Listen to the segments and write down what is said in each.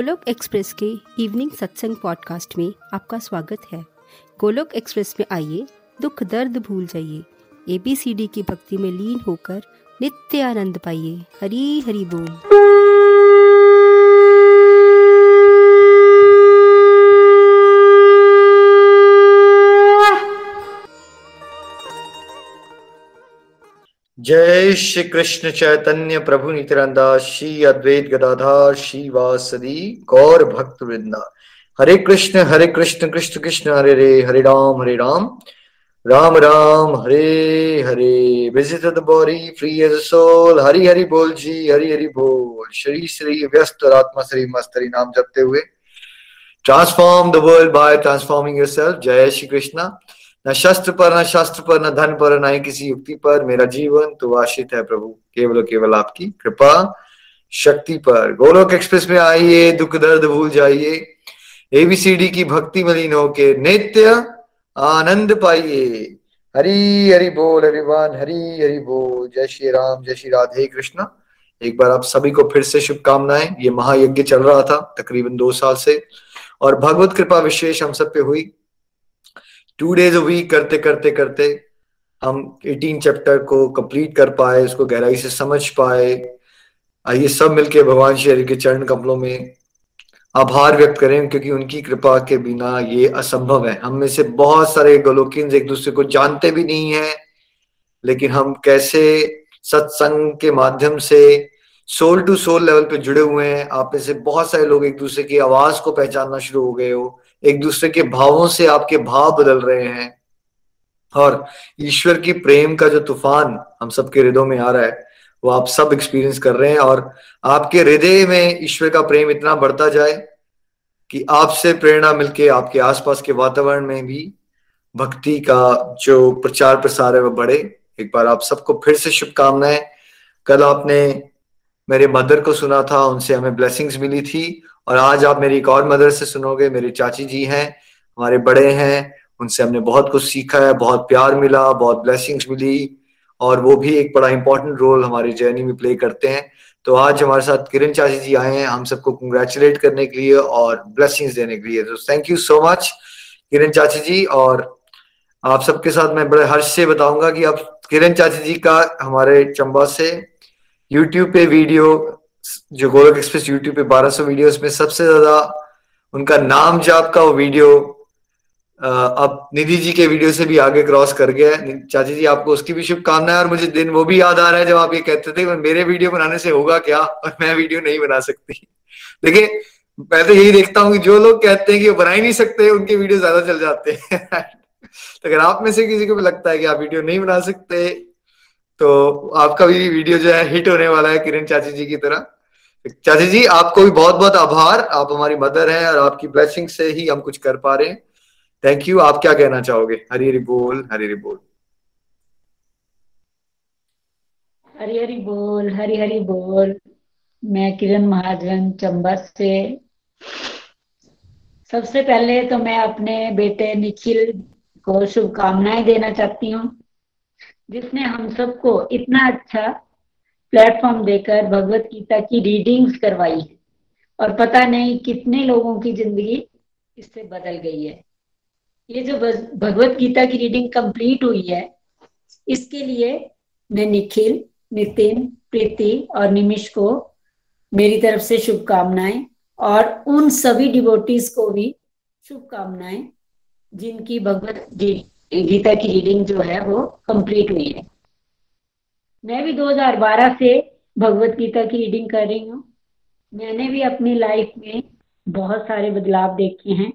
Golok express के evening satsang podcast में आपका स्वागत है। गोलोक एक्सप्रेस में आइए, दुख दर्द भूल जाइए। एबीसीडी की भक्ति में लीन होकर नित्य आनंद पाइए। हरी हरी बोल। जय श्री कृष्ण चैतन्य प्रभु नित्यानंदा, श्री अद्वैत गदाधार, श्री वासदी गौर भक्त वृंदा हरे कृष्ण हरे कृष्ण कृष्ण कृष्ण, हरे रे Hare Ram Hare Ram. Ram Ram, Hare Hare. Visit the free age soul Hari Hari बोल जी, हरि हरि बोल। श्री श्री व्यस्त आत्मा श्री मस्त। हरि नाम जपते हुए। Transform the world by transforming yourself जय श्री कृष्णा न शस्त्र पर, न शास्त्र पर, न धन पर, न ही किसी युक्ति पर मेरा जीवन तो आश्रित है प्रभु। केवल केवल आपकी कृपा शक्ति पर। गोलोक एक्सप्रेस में आइए, दुख दर्द भूल जाइए। एबीसीडी की भक्ति मलिन होके नित्य आनंद पाइए। हरी हरि बोल हरिवान हरी हरि बोल। जय श्री राम, जय श्री राधे कृष्ण। एक बार आप सभी को फिर से शुभकामनाएँ। ये महायज्ञ चल रहा था तकरीबन दो साल से। और भगवत कृपा विशेष हम सब पे हुई। टू डेज़ अ वीक करते करते करते हम 18 चैप्टर को कंप्लीट कर पाए, उसको गहराई से समझ पाए आइए सब मिलके भगवान श्री के चरण कमलों में आभार व्यक्त करें, क्योंकि उनकी कृपा के बिना ये असंभव है। हम में से बहुत सारे गोलोकिन एक दूसरे को जानते भी नहीं है, लेकिन हम कैसे सत्संग के माध्यम से सोल टू सोल लेवल पे जुड़े हुए हैं, आप में से बहुत सारे लोग एक दूसरे की आवाज़ को पहचानना शुरू हो गए हो एक दूसरे के भावों से आपके भाव बदल रहे हैं। और ईश्वर की प्रेम का जो तूफ़ान हम सबके हृदय में आ रहा है, वो आप सब एक्सपीरियंस कर रहे हैं। और आपके हृदय में ईश्वर का प्रेम इतना बढ़ता जाए कि आपसे प्रेरणा मिलके आपके आसपास के वातावरण में भी भक्ति का जो प्रचार प्रसार है वह बढ़े। एक बार आप सबको फिर से शुभकामनाएँ। कल आपने मेरे मदर को सुना था, उनसे हमें ब्लेसिंग्स मिली थी। और आज आप मेरी एक और मदर से सुनोगे, मेरी चाची जी हैं, हमारे बड़े हैं, उनसे हमने बहुत कुछ सीखा है, बहुत प्यार मिला, बहुत ब्लेसिंग्स मिली, और वो भी एक बड़ा इंपॉर्टेंट रोल हमारी जर्नी में प्ले करते हैं। तो आज हमारे साथ किरण चाची जी आए हैं, हम सबको कंग्रेचुलेट करने के लिए और ब्लेसिंग्स देने के लिए। तो thank you so much Kiran चाची जी, और आप सबके साथ मैं बड़े हर्ष से बताऊँगा कि आप किरण चाची जी का हमारे चंबा से यूट्यूब पे वीडियो जो गोलक एक्सप्रेस यूट्यूब पे 1200 वीडियोस में सबसे ज़्यादा उनका नाम जाप का वो वीडियो अब निधि जी के वीडियो से भी आगे क्रॉस कर गया है। चाची जी, आपको उसकी भी शुभकामनाएँ और मुझे दिन वो भी याद आ रहा है जब आप ये कहते थे मेरे वीडियो बनाने से होगा क्या और मैं वीडियो नहीं बना सकती। देखिए, मैं तो यही देखता हूँ कि जो लोग कहते हैं कि वो बना ही नहीं सकते, उनके वीडियो ज़्यादा चल जाते हैं। तो अगर आप में से किसी को भी लगता है कि आप वीडियो नहीं बना सकते तो आपका भी वीडियो जो है हिट होने वाला है किरण चाची जी की तरह। चाची जी, आपको भी बहुत बहुत आभार। आप हमारी मदर हैं और आपकी ब्लेसिंग से ही हम कुछ कर पा रहे हैं। थैंक यू आप क्या कहना चाहोगे? हरी हरी बोल, हरी हरी बोल। हरी हरी बोल, हरी हरी बोल। मैं किरण महाजन, चंबा से। सबसे पहले तो मैं अपने बेटे निखिल को शुभकामनाएँ देना चाहती हूँ। जिसने हम सबको इतना अच्छा प्लेटफॉर्म देकर भगवत गीता की रीडिंग्स करवाई है। और पता नहीं कितने लोगों की ज़िंदगी इससे बदल गई है। ये जो भगवत गीता की रीडिंग कंप्लीट हुई है, इसके लिए मैं निखिल, नितिन, प्रीति और निमिष को मेरी तरफ़ से शुभकामनाएँ और उन सभी डिवोटीज को भी शुभकामनाएँ जिनकी भगवत गीता की रीडिंग जो है वो कंप्लीट हुई है। मैं भी 2012 से भगवत गीता की रीडिंग कर रही हूँ। मैंने भी अपनी लाइफ में बहुत सारे बदलाव देखे हैं।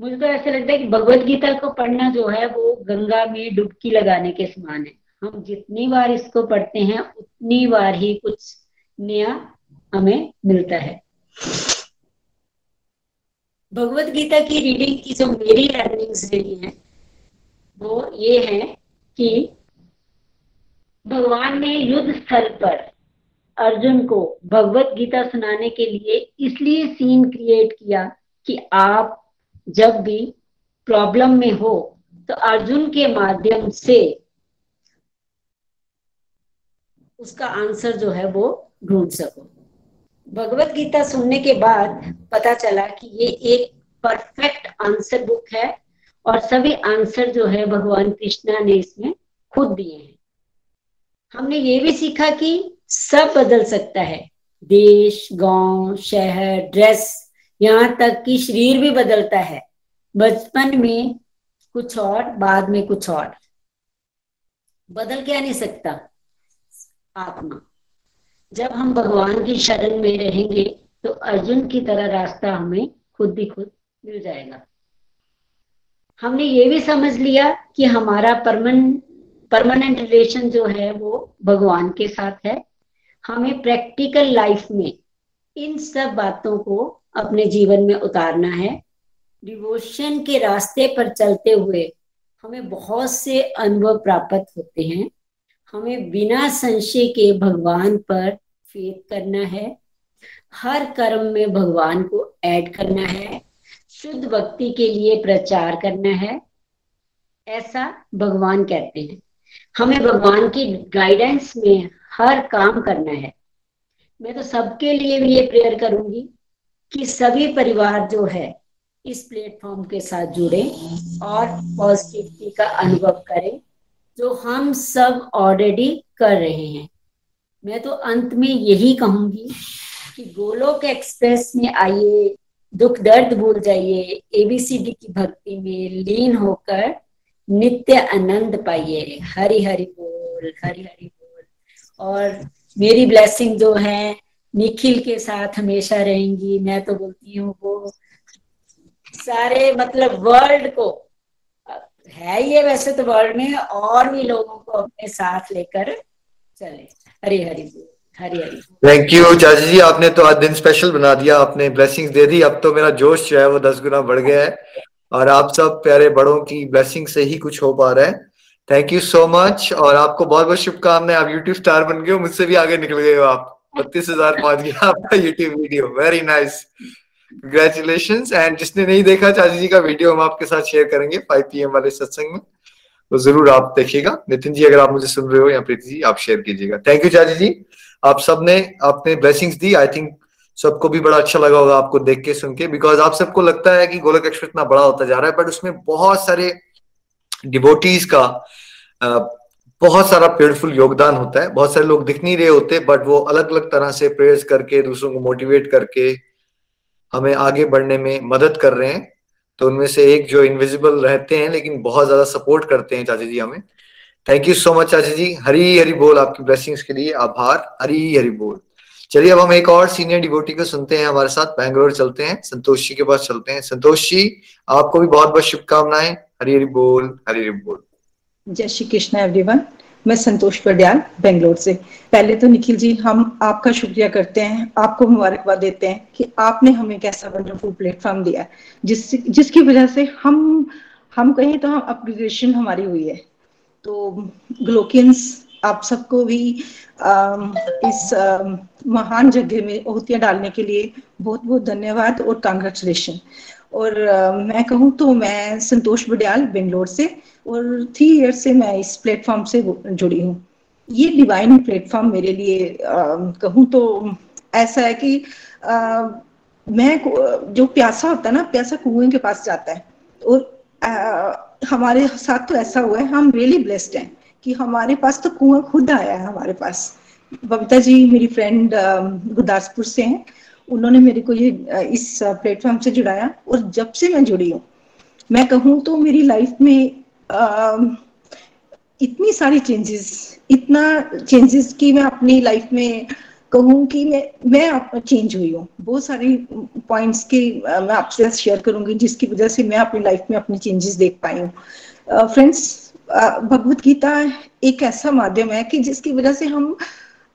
मुझे तो ऐसा लगता है कि भगवत गीता को पढ़ना जो है वो गंगा में डुबकी लगाने के समान है। हम जितनी बार इसको पढ़ते हैं, उतनी बार ही कुछ नया हमें मिलता है। भगवत गीता की रीडिंग की जो मेरी लर्निंग्स रही है, वो ये है कि भगवान ने युद्ध स्थल पर अर्जुन को भगवत गीता सुनाने के लिए इसलिए सीन क्रिएट किया कि आप जब भी प्रॉब्लम में हो तो अर्जुन के माध्यम से उसका आंसर जो है वो ढूंढ सको। भगवत गीता सुनने के बाद पता चला कि ये एक परफेक्ट आंसर बुक है और सभी आंसर जो है भगवान कृष्णा ने इसमें खुद दिए हैं। हमने ये भी सीखा कि सब बदल सकता है। देश, गाँव, शहर ड्रेस यहाँ तक कि शरीर भी बदलता है। बचपन में कुछ और, बाद में कुछ और। बदल क्या नहीं सकता? आत्मा। जब हम भगवान की शरण में रहेंगे तो अर्जुन की तरह रास्ता हमें खुद ही खुद मिल जाएगा। हमने ये भी समझ लिया कि हमारा परमन, परमानेंट रिलेशन जो है, वो भगवान के साथ है। हमें प्रैक्टिकल लाइफ में इन सब बातों को अपने जीवन में उतारना है। डिवोशन के रास्ते पर चलते हुए हमें बहुत से अनुभव प्राप्त होते हैं। हमें बिना संशय के भगवान पर फेथ करना है। हर कर्म में भगवान को ऐड करना है। शुद्ध भक्ति के लिए प्रचार करना है। ऐसा भगवान कहते हैं। हमें भगवान की गाइडेंस में हर काम करना है। मैं तो सबके लिए भी ये प्रेयर करूँगी कि सभी परिवार जो है, इस प्लेटफॉर्म के साथ जुड़े और पॉजिटिविटी का अनुभव करें। जो हम सब ऑलरेडी कर रहे हैं। मैं तो अंत में यही कहूँगी कि गोलोक एक्सप्रेस में आइए, दुख दर्द भूल जाइए एबीसीडी की भक्ति में लीन होकर नित्य आनंद पाइए। हरि हरि बोल, हरि हरि बोल। और मेरी ब्लेसिंग जो है, निखिल के साथ हमेशा रहेंगी। मैं तो बोलती हूँ वो सारे मतलब वर्ल्ड को है ये वैसे तो वर्ल्ड में, और भी लोगों को अपने साथ लेकर चले। हरी हरी थैंक यू चाची जी, आपने तो आज दिन स्पेशल बना दिया, आपने ब्लेसिंग्स दे दी। अब तो मेरा जोश जो है वो दस गुना बढ़ गया है, और आप सब प्यारे बड़ों की ब्लेसिंग से ही कुछ हो पा रहा है। थैंक यू सो मच और आपको बहुत बहुत शुभकामनाएँ। आप यूट्यूब स्टार बन गए हो, मुझसे भी आगे निकल गए हो आप। बत्तीस हज़ार पहुँच गया आपका YouTube video very nice congratulation and जिसने नहीं देखा, चाची जी का वीडियो हम आपके साथ शेयर करेंगे फाइव पी वाले सत्संग में। तो ज़रूर आप देखिएगा। नितिन जी, अगर आप मुझे सुन रहे हो या प्रीति जी, आप शेयर कीजिएगा। थैंक यू चाची जी। आप सबने आपने ब्लेसिंग्स दी। आई थिंक सबको भी बड़ा अच्छा लगा होगा आपको देख के, सुन के। बिकॉज़ आप सबको लगता है कि गोलक एक्सप्रेस इतना बड़ा होता जा रहा है बट उसमें बहुत सारे डिबोटीज का बहुत सारा पेड़फुल योगदान होता है। बहुत सारे लोग दिख नहीं रहे होते बट वो अलग अलग तरह से प्रेयर्स करके, दूसरों को मोटिवेट करके हमें आगे बढ़ने में मदद कर रहे हैं। तो उनमें से एक जो इनविजिबल रहते हैं, लेकिन बहुत ज़्यादा सपोर्ट करते हैं चाचा जी हमें। थैंक यू सो मच चाचा जी। हरी हरी बोल आपकी ब्लेसिंग्स के लिए आभार। हरी हरी बोल। चलिए अब हम एक और सीनियर डिवोटी को सुनते हैं हमारे साथ। बैंगलोर चलते हैं। संतोष जी के पास चलते हैं। संतोष जी आपको भी बहुत बहुत शुभकामनाएँ। हरी हरी बोल हरी हरी बोल। जय श्री कृष्ण एवरीवन मैं संतोष पडियाल, बेंगलोर से। पहले तो निखिल जी, हम आपका शुक्रिया करते हैं, आपको मुबारकबाद देते हैं कि आपने हमें कैसा वंडरफुल प्लेटफॉर्म दिया जिस जिसकी वजह से हम हम कहें तो हम अपग्रेडेशन हमारी हुई है। तो ग्लोकियंस आप सबको भी इस महान जगह में ओहतियाँ डालने के लिए बहुत बहुत धन्यवाद और कांग्रेचुलेशन और मैं कहूँ तो मैं संतोष बडियाल बेंगलोर से और थ्री ईयर से मैं इस प्लेटफॉर्म से जुड़ी हूँ। ये डिवाइन प्लेटफॉर्म मेरे लिए कहूँ तो ऐसा है कि आ, मैं जो प्यासा होता है ना प्यासा कुएँ के पास जाता है। और आ, हमारे साथ तो ऐसा हुआ है हम रियली ब्लेस्ड हैं कि हमारे पास तो कुआँ खुद आया है हमारे पास। बबीता जी मेरी फ्रेंड गुरदासपुर से हैं। उन्होंने मेरे को ये इस प्लेटफॉर्म से जुड़ाया। और जब से मैं जुड़ी हूँ मैं कहूँ तो मेरी लाइफ में इतनी सारी चेंजेस इतना चेंजेस की मैं अपनी लाइफ में कहूँ कि मैं मैं चेंज हुई हूँ। बहुत सारी पॉइंट्स की मैं आपसे शेयर करूँगी जिसकी वजह से मैं अपनी लाइफ में अपनी चेंजेस देख पाई हूँ। फ्रेंड्स भगवत गीता एक ऐसा माध्यम है कि जिसकी वजह से हम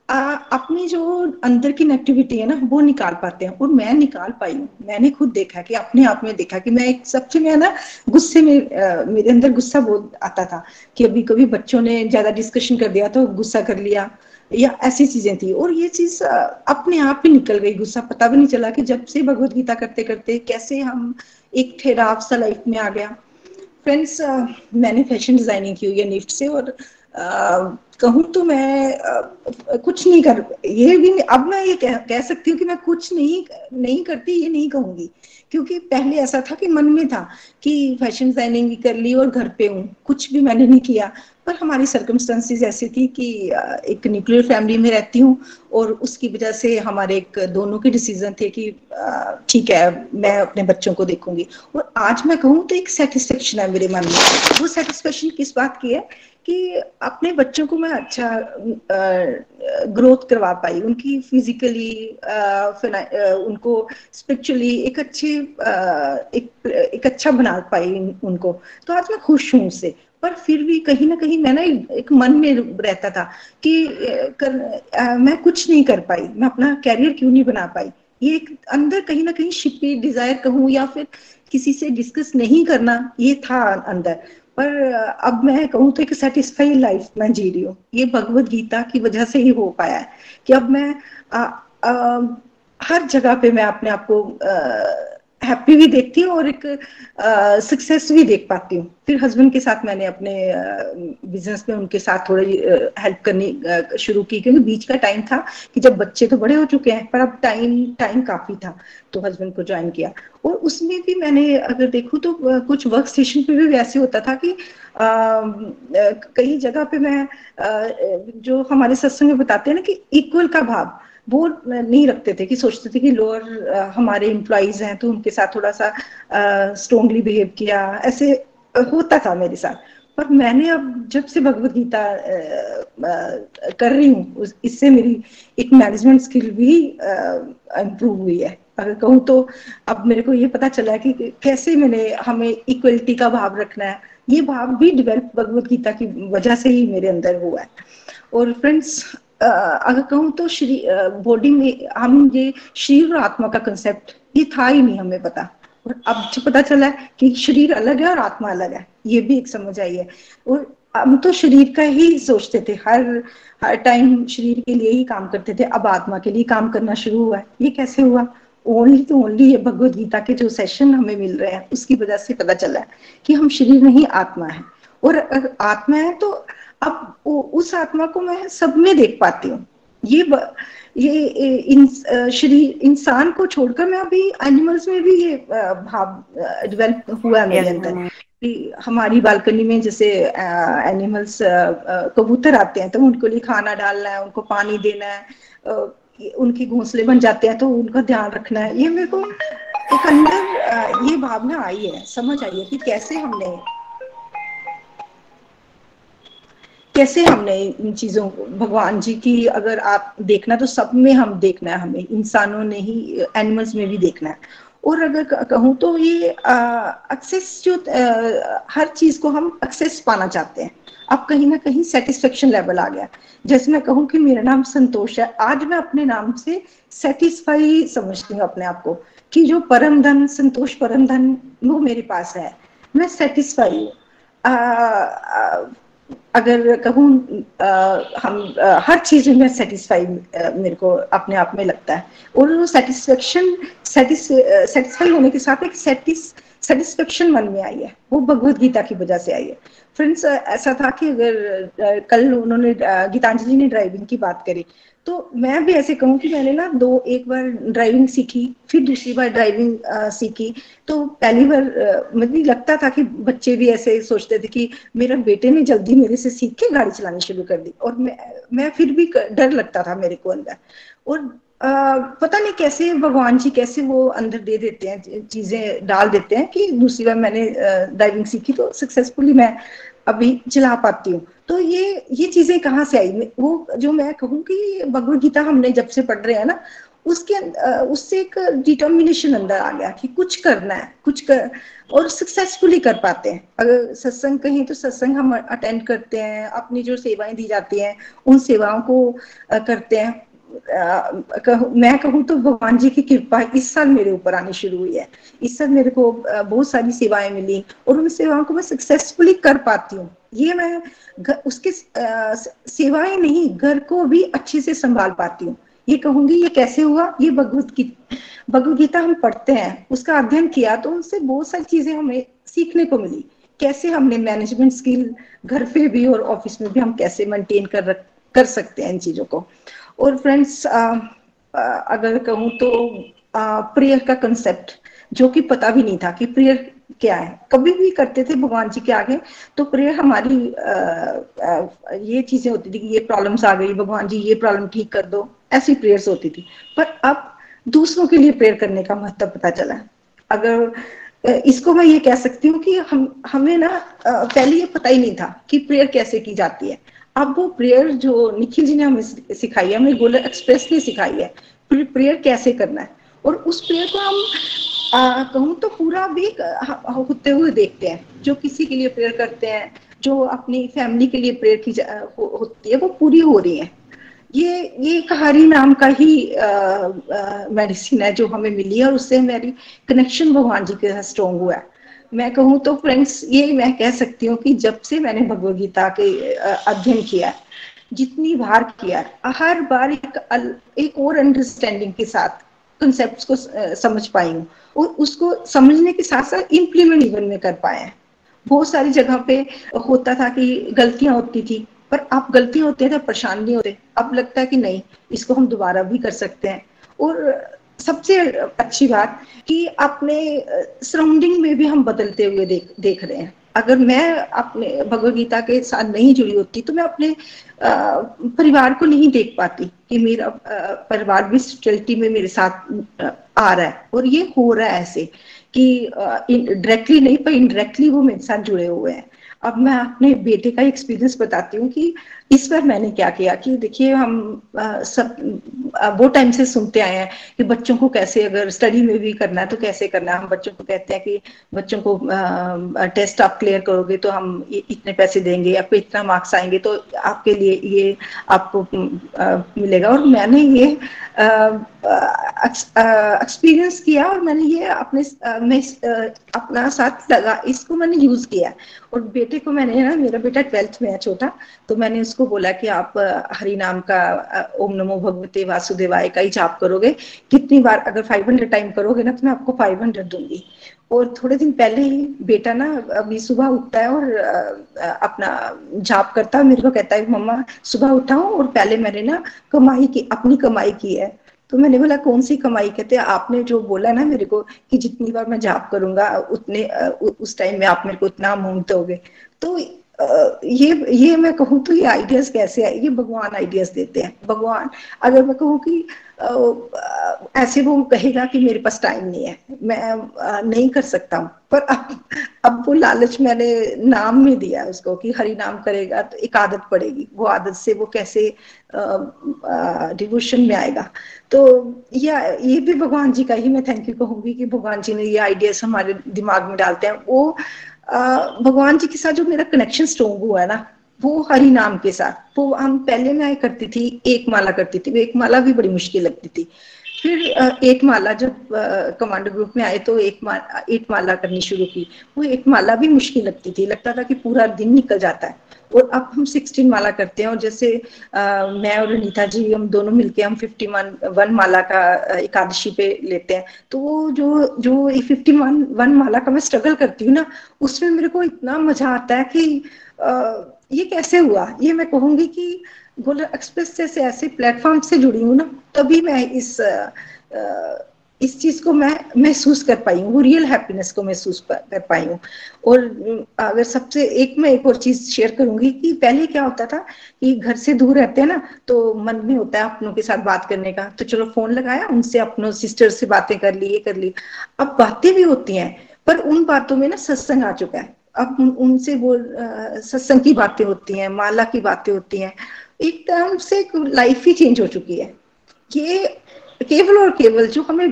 अपनी जो अंदर की नेगेटिविटी है ना वो निकाल पाते हैं। और मैं निकाल पाई हूँ। मैंने खुद देखा कि अपने आप में देखा कि मैं एक सबसे मैं ना गुस्से में आ, मेरे अंदर गुस्सा बहुत आता था कि अभी कभी बच्चों ने ज़्यादा डिस्कशन कर दिया तो गुस्सा कर लिया या ऐसी चीज़ें थी। और ये चीज़ अपने आप ही निकल गई। गुस्सा पता भी नहीं चला कि जब से भगवत गीता करते करते कैसे हम एक ठहराव सा लाइफ में आ गया। फ्रेंड्स मैंने फ़ैशन डिज़ाइनिंग की हुई है निफ्ट से और कहूँ तो मैं आ, कुछ नहीं कर ये भी अब मैं ये कह, कह सकती हूँ कि मैं कुछ नहीं नहीं करती ये नहीं कहूँगी। क्योंकि पहले ऐसा था कि मन में था कि फ़ैशन डिज़ाइनिंग भी कर ली और घर पे हूँ कुछ भी मैंने नहीं किया। पर हमारी सर्कमस्टांसिस ऐसी थी कि एक न्यूक्लियर फैमिली में रहती हूँ और उसकी वजह से हमारे एक दोनों के डिसीज़न थे कि ठीक है मैं अपने बच्चों को देखूँगी। और आज मैं कहूँ तो एक सेटिस्फेक्शन है मेरे मन में। वो सेटिस्फेक्शन किस बात की है कि अपने बच्चों को मैं अच्छा ग्रोथ करवा पाई। उनकी फिजिकली उनको स्पिरिचुअली एक अच्छे एक एक अच्छा बना पाई उनको। तो आज मैं खुश हूँ उससे। पर फिर भी कहीं ना कहीं मैं ना एक मन में रहता था कि कर, आ, मैं कुछ नहीं कर पाई। मैं अपना कैरियर क्यों नहीं बना पाई? ये एक अंदर कहीं ना कहीं शिपी डिज़ायर कहूँ या फिर किसी से डिस्कस नहीं करना ये था अंदर। पर अब मैं कहूँ तो एक सेटिस्फाइड लाइफ मैं जी रही हूँ। ये भगवत गीता की वजह से ही हो पाया है कि अब मैं आ, आ, हर जगह पे मैं अपने आप को हैप्पी भी देखती हूँ और एक सक्सेस भी देख पाती हूँ। फिर हस्बैंड के साथ मैंने अपने बिज़नेस में उनके साथ थोड़ी हेल्प करनी शुरू की क्योंकि बीच का टाइम था कि जब बच्चे तो बड़े हो चुके हैं पर अब टाइम टाइम काफ़ी था तो हस्बैंड को ज्वाइन किया। और उसमें भी मैंने अगर देखूँ तो कुछ वर्क स्टेशन पे भी वैसे होता था कि कई जगह पे मैं आ, जो हमारे सत्संग में बताते हैं ना कि इक्वल का भाव वो नहीं रखते थे कि सोचते थे कि लोअर हमारे एम्प्लॉयज़ हैं तो उनके साथ थोड़ा सा स्ट्रोंगली बिहेव किया, ऐसे होता था मेरे साथ। पर मैंने अब जब से भगवत गीता कर रही हूँ इससे मेरी एक मैनेजमेंट स्किल भी इम्प्रूव हुई है। अगर कहूँ तो अब मेरे को ये पता चला है कि कैसे मैंने हमें इक्वलिटी का भाव रखना है, ये भाव भी डेवलप भगवत गीता की वजह से ही मेरे अंदर हुआ है। और फ्रेंड्स अगर कहूँ तो श्री बॉडी में हम ये शरीर और आत्मा का कंसेप्ट ये था ही नहीं हमें पता। और अब जो पता चला है कि शरीर अलग है और आत्मा अलग है, ये भी एक समझ आई है। और हम तो शरीर का ही सोचते थे, हर हर टाइम शरीर के लिए ही काम करते थे, अब आत्मा के लिए काम करना शुरू हुआ है। ये कैसे हुआ? ओनली तो ओनली ये भगवत गीता के जो सेशन हमें मिल रहे हैं, उसकी वजह से पता चला है कि हम शरीर नहीं आत्मा है। और आत्मा है तो अब उस आत्मा को मैं सब में देख पाती हूँ। ये ब, ये इन शरीर इंसान को छोड़कर मैं अभी एनिमल्स में भी ये भाव डेवलप हुआ मेरे अंदर हमारी बालकनी में जैसे एनिमल्स कबूतर आते हैं तो उनको लिए खाना डालना है उनको पानी देना है उनके घोंसले बन जाते हैं तो उनका ध्यान रखना है। ये मेरे को एक अंदर ये भावना आई है समझ आई है कि कैसे हमने कैसे हमने इन चीज़ों को भगवान जी की अगर आप देखना तो सब में हम देखना है हमें इंसानों ने ही एनिमल्स में भी देखना है। और अगर कहूँ तो ये एक्सेस जो आ, हर चीज़ को हम एक्सेस पाना चाहते हैं। अब कहीं ना कहीं सेटिस्फेक्शन लेवल आ गया। जैसे मैं कहूँ कि मेरा नाम संतोष है आज मैं अपने नाम से सेटिस्फाई समझती हूँ अपने आप को कि जो परम धन संतोष परम धन वो मेरे पास है। मैं सेटिस्फाई हूँ। अगर कहूँ हम आ, हर चीज़ में सेटिस्फाई मेरे को अपने आप में लगता है। और वो सेटिस्फेक्शन सेटिस्फाई होने के साथ एक सेटिस सेटिस्फेक्शन मन में आई है। वो भगवत गीता की वजह से आई है। फ्रेंड्स ऐसा था कि अगर कल उन्होंने गीतांजलि ने ड्राइविंग की बात करी तो मैं भी ऐसे कहूँ कि मैंने ना दो एक बार ड्राइविंग सीखी फिर दूसरी बार ड्राइविंग आ, सीखी। तो पहली बार मुझे लगता था कि बच्चे भी ऐसे सोचते थे कि मेरा बेटे ने जल्दी मेरे से सीख के गाड़ी चलानी शुरू कर दी। और मैं मैं फिर भी डर लगता था मेरे को अंदर। और आ, पता नहीं कैसे भगवान जी कैसे वो अंदर दे देते हैं चीज़ें डाल देते हैं कि दूसरी बार मैंने ड्राइविंग सीखी तो सक्सेसफुली मैं अभी चला पाती हूँ। तो ये ये चीज़ें कहाँ से आई? वो जो मैं कहूँ कि भगवत गीता हमने जब से पढ़ रहे हैं ना, उसके उससे एक डिटर्मिनेशन अंदर आ गया कि कुछ करना है, कुछ कर, और सक्सेसफुली कर पाते हैं। अगर सत्संग कहीं तो सत्संग हम अटेंड करते हैं, अपनी जो सेवाएँ दी जाती हैं, उन सेवाओं को करते हैं। मैं कहूँ तो भगवान जी की कृपा इस साल मेरे ऊपर आनी शुरू हुई है। इस साल मेरे को बहुत सारी सेवाएँ मिली और उन सेवाओं को मैं सक्सेसफुली कर पाती हूँ। ये मैं उसके सेवाएँ नहीं, घर को भी अच्छे से संभाल पाती हूँ। ये कहूँगी, ये कैसे हुआ? ये भगवत गीता भगवत गीता हम पढ़ते हैं। उसका अध्ययन किया तो उनसे बहुत सारी चीज़ें हमें सीखने को मिली। कैसे हमने मैनेजमेंट स्किल घर पे भी और ऑफ़िस में भी हम कैसे मेंटेन कर कर सकते हैं इन चीज़ों को? और फ्रेंड्स अगर कहूँ तो प्रेयर का कंसेप्ट जो कि पता भी नहीं था कि प्रेयर क्या है। कभी भी करते थे भगवान जी के आगे तो प्रेयर हमारी आ, आ, ये चीज़ें होती थी कि ये प्रॉब्लम्स आ गई भगवान जी ये प्रॉब्लम ठीक कर दो ऐसी प्रेयर्स होती थी। पर अब दूसरों के लिए प्रेयर करने का महत्व पता चला। अगर इसको मैं ये कह सकती हूँ कि हम हमें ना पहले ये पता ही नहीं था कि प्रेयर कैसे की जाती है। अब वो प्रेयर जो निखिल जी ने हमें सिखाई है हमें गोलर एक्सप्रेस ने सिखाई है प्रेयर कैसे करना है। और उस प्रेयर को हम कहूँ तो पूरा भी होते हुए देखते हैं जो किसी के लिए प्रेयर करते हैं जो अपनी फैमिली के लिए प्रेयर की हो, होती है वो पूरी हो रही है। ये ये एक हरी नाम का ही मेडिसिन है जो हमें मिली है और उससे मेरी कनेक्शन भगवान जी के साथ स्ट्रोंग हुआ है। मैं कहूँ तो फ्रेंड्स ये मैं कह सकती हूँ कि जब से मैंने भगवत गीता के अध्ययन किया जितनी बार किया हर बार एक एक और अंडरस्टैंडिंग के साथ कंसेप्ट को समझ पाई हूँ। और उसको समझने के साथ साथ इम्प्लीमेंट इवन में कर पाए हैं। बहुत सारी जगह पे होता था कि गलतियाँ होती थी, पर आप गलतियाँ होती है तो परेशान नहीं होते। अब लगता है कि नहीं, इसको हम दोबारा भी कर सकते हैं। और सबसे अच्छी बात कि अपने सराउंडिंग में भी हम बदलते हुए देख देख रहे हैं। अगर मैं अपने भगवत गीता के साथ नहीं जुड़ी होती तो मैं अपने परिवार को नहीं देख पाती कि मेरा परिवार भी स्पिरिचुअलिटी में मेरे साथ आ रहा है। और ये हो रहा है ऐसे कि डायरेक्टली नहीं, पर इनडायरेक्टली वो मेरे साथ जुड़े हुए हैं। अब मैं अपने बेटे का एक्सपीरियंस बताती हूँ कि इस बार मैंने क्या किया कि देखिए, हम सब वो टाइम से सुनते आए हैं कि बच्चों को कैसे अगर स्टडी में भी करना है तो कैसे करना है। हम बच्चों को कहते हैं कि बच्चों को टेस्ट आप क्लियर करोगे तो हम इतने पैसे देंगे, आपको इतना मार्क्स आएँगे तो आपके लिए ये आपको मिलेगा। और मैंने ये एक्सपीरियंस किया और मैंने ये अपने मैं अपना साथ लगा, इसको मैंने यूज़ किया। और बेटे को मैंने ना, मेरा बेटा ट्वेल्थ में है छोटा तो मैंने उसको बोला कि आप हरि नाम का ओम नमो भगवते वासुदेवाय का ही जाप करोगे। कितनी बार अगर 500 टाइम करोगे ना तो मैं आपको 500 दूँगी। और थोड़े दिन पहले ही बेटा ना, अभी सुबह उठता है और अपना जाप करता है। मेरे को कहता है, मम्मा, सुबह उठाऊं और पहले मैंने ना कमाई की, अपनी कमाई की है। तो मैंने बोला, कौन सी कमाई? कहते हैं, आपने जो बोला ना मेरे को कि जितनी बार मैं जाप करूँगा, उतने उस टाइम में आप मेरे को उतना अमाउंट दोगे। तो ये ये मैं कहूँ तो ये आइडियाज़ कैसे आए? ये भगवान आइडियाज़ देते हैं। भगवान, अगर मैं कहूँ कि ऐसे वो कहेगा कि मेरे पास टाइम नहीं है। मैं नहीं कर सकता हूँ। पर अब अब वो लालच मैंने नाम में दिया उसको कि हरि नाम करेगा तो एक आदत पड़ेगी। वो आदत से वो कैसे डिवोशन में आएगा। तो या, ये भी भगवान जी का ही मैं थैंक यू कहूँगी कि भगवान जी ने ये आइडियाज़ हमारे दिमाग में डालते हैं। वो भगवान जी के साथ जो मेरा कनेक्शन स्ट्रोंग हुआ है ना वो हरि नाम के साथ। वो हम पहले मैं करती थी एक माला करती थी एक माला भी बड़ी मुश्किल लगती थी। फिर एक माला जब कमांडो ग्रुप में आए तो एक माला एक माला करनी शुरू की। वो एक माला भी मुश्किल लगती थी लगता था कि पूरा दिन निकल जाता है। और अब हम सिक्सटीन माला करते हैं और जैसे आ, मैं और रीता जी हम दोनों मिलके हम फिफ्टी वन वन माला का एकादशी पे लेते हैं। तो वो जो जो फिफ्टी वन वन माला का मैं स्ट्रगल करती हूँ ना उसमें मेरे को इतना मज़ा आता है कि आ, ये कैसे हुआ? ये मैं कहूँगी कि गोलर एक्सप्रेस जैसे ऐसे प्लेटफॉर्म से जुड़ी हूँ ना, तभी मैं इस इस चीज़ को मैं महसूस कर पाई हूँ रियल हैप्पीनेस को महसूस कर पाई हूँ। और अगर सबसे एक मैं एक और चीज़ शेयर करूँगी कि पहले क्या होता था कि घर से दूर रहते हैं ना तो मन में होता है अपनों के साथ बात करने का तो चलो फ़ोन लगाया, उनसे अपनों सिस्टर से बातें कर ली ये कर ली अब बातें भी होती हैं, पर उन बातों में ना सत्संग आ चुका है। अब उन, उनसे वो सत्संग की बातें होती हैं माला की बातें होती हैं एकदम से लाइफ ही चेंज हो चुकी है। ये केवल और केवल जो हमें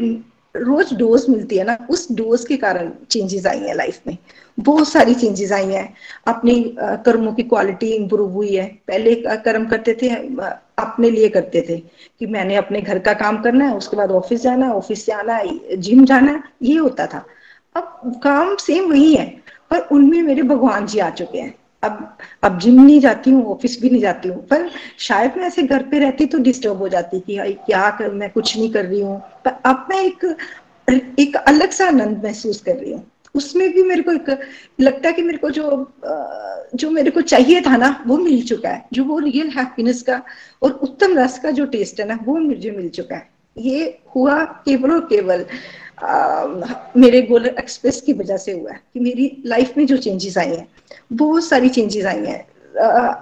रोज डोज मिलती है ना उस डोज के कारण चेंजेस आई है लाइफ में। बहुत सारी चेंजेस आई हैं। अपनी कर्मों की क्वालिटी इंप्रूव हुई है। पहले कर्म करते थे अपने लिए करते थे कि मैंने अपने घर का काम करना है उसके बाद ऑफ़िस जाना है ऑफ़िस से आना है जिम जाना है ये होता था। अब काम सेम वही है। पर उनमें मेरे भगवान जी आ चुके हैं। अब अब जिम नहीं जाती हूँ, ऑफ़िस भी नहीं जाती हूँ, पर शायद मैं ऐसे घर पे रहती तो डिस्टर्ब हो जाती कि भाई क्या कर, मैं कुछ नहीं कर रही हूँ। पर अब मैं एक एक अलग सा आनंद महसूस कर रही हूँ। उसमें भी मेरे को एक, लगता है कि मेरे को जो जो मेरे को चाहिए था ना, वो मिल चुका है। जो वो रियल हैप्पीनेस का और उत्तम रस का जो टेस्ट है ना, वो मुझे मिल चुका है। ये हुआ केवल और केवल मेरे गोलर एक्सप्रेस की वजह से हुआ है कि मेरी लाइफ में जो चेंजेस आई हैं बहुत सारी चेंजेस आई हैं।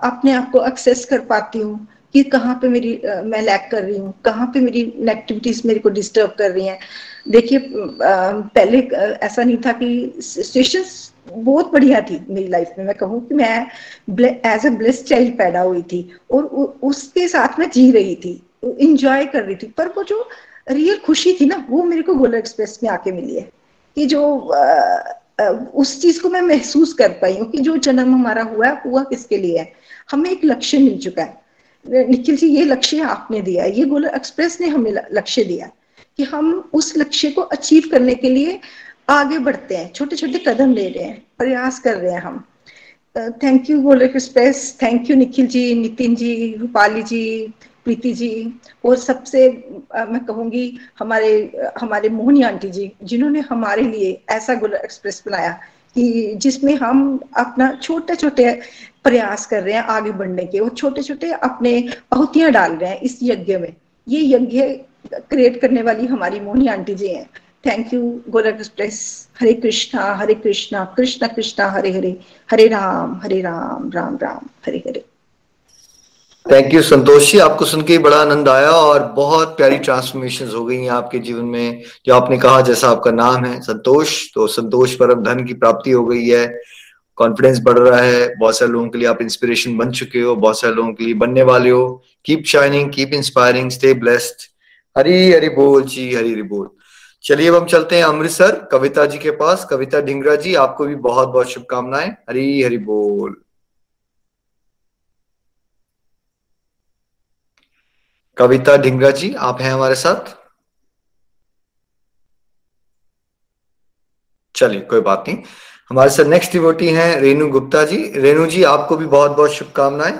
अपने आप को एक्सेस कर पाती हूँ कि कहाँ पे मेरी आ, मैं लैक कर रही हूँ कहाँ पे मेरी नेगेटिविटीज मेरे को डिस्टर्ब कर रही हैं। देखिए पहले ऐसा नहीं था कि सिचुएशन बहुत बढ़िया थी मेरी लाइफ में। मैं कहूँ कि मैं एज ए ब्लेस चाइल्ड पैदा हुई थी और उ, उसके साथ मैं जी रही थी इंजॉय कर रही थी। पर वो जो रियल खुशी थी ना, वो मेरे को गोला एक्सप्रेस में आके मिली है कि जो उस चीज़ को मैं महसूस कर पाई हूँ कि जो जन्म हमारा हुआ हुआ किसके लिए है? हमें एक लक्ष्य मिल चुका है। निखिल जी, ये लक्ष्य आपने दिया ये गोला एक्सप्रेस ने हमें लक्ष्य दिया कि हम उस लक्ष्य को अचीव करने के लिए आगे बढ़ते हैं छोटे छोटे कदम ले रहे हैं, प्रयास कर रहे हैं हम। Thank you Golak express thank you Nikhil ji, Nitin ji, Rupali ji Preeti ji, और सबसे मैं कहूँगी हमारे हमारे मोहनी आंटी जी, जिन्होंने हमारे लिए ऐसा गोलक एक्सप्रेस बनाया कि जिसमें हम अपना छोटे छोटे प्रयास कर रहे हैं आगे बढ़ने के, और छोटे छोटे अपने आहुतियाँ डाल रहे हैं इस यज्ञ में। ये यज्ञ क्रिएट करने वाली हमारी मोहनी आंटी जी हैं। Thank you Golak express. Hare Krishna Hare Krishna Krishna Krishna, Hare Hare. Hare Ram Hare Ram Ram Ram, Hare Hare. Thank you Santosh ji आपको सुन के बड़ा आनंद आया और बहुत प्यारी ट्रांसफॉर्मेशन हो गई हैं आपके जीवन में। जो आपने कहा, जैसा आपका नाम है, संतोष तो संतोष पर धन की प्राप्ति हो गई है। कॉन्फिडेंस बढ़ रहा है। बहुत सारे लोगों के लिए आप इंस्पिरेशन बन चुके हो। बहुत सारे लोगों के लिए बनने वाले हो। Keep shining keep inspiring stay blessed Hari Hari बोल जी, हरी हरी बोल। चलिए अब हम चलते हैं अमृतसर, कविता जी के पास। कविता ढिंगरा जी, आपको भी बहुत बहुत शुभकामनाएँ। हरी हरी बोल। कविता ढिंगरा जी आप हैं हमारे साथ? चलिए कोई बात नहीं। हमारे साथ नेक्स्ट डिवोटी हैं रेणु गुप्ता जी। रेणु जी आपको भी बहुत बहुत शुभकामनाएँ।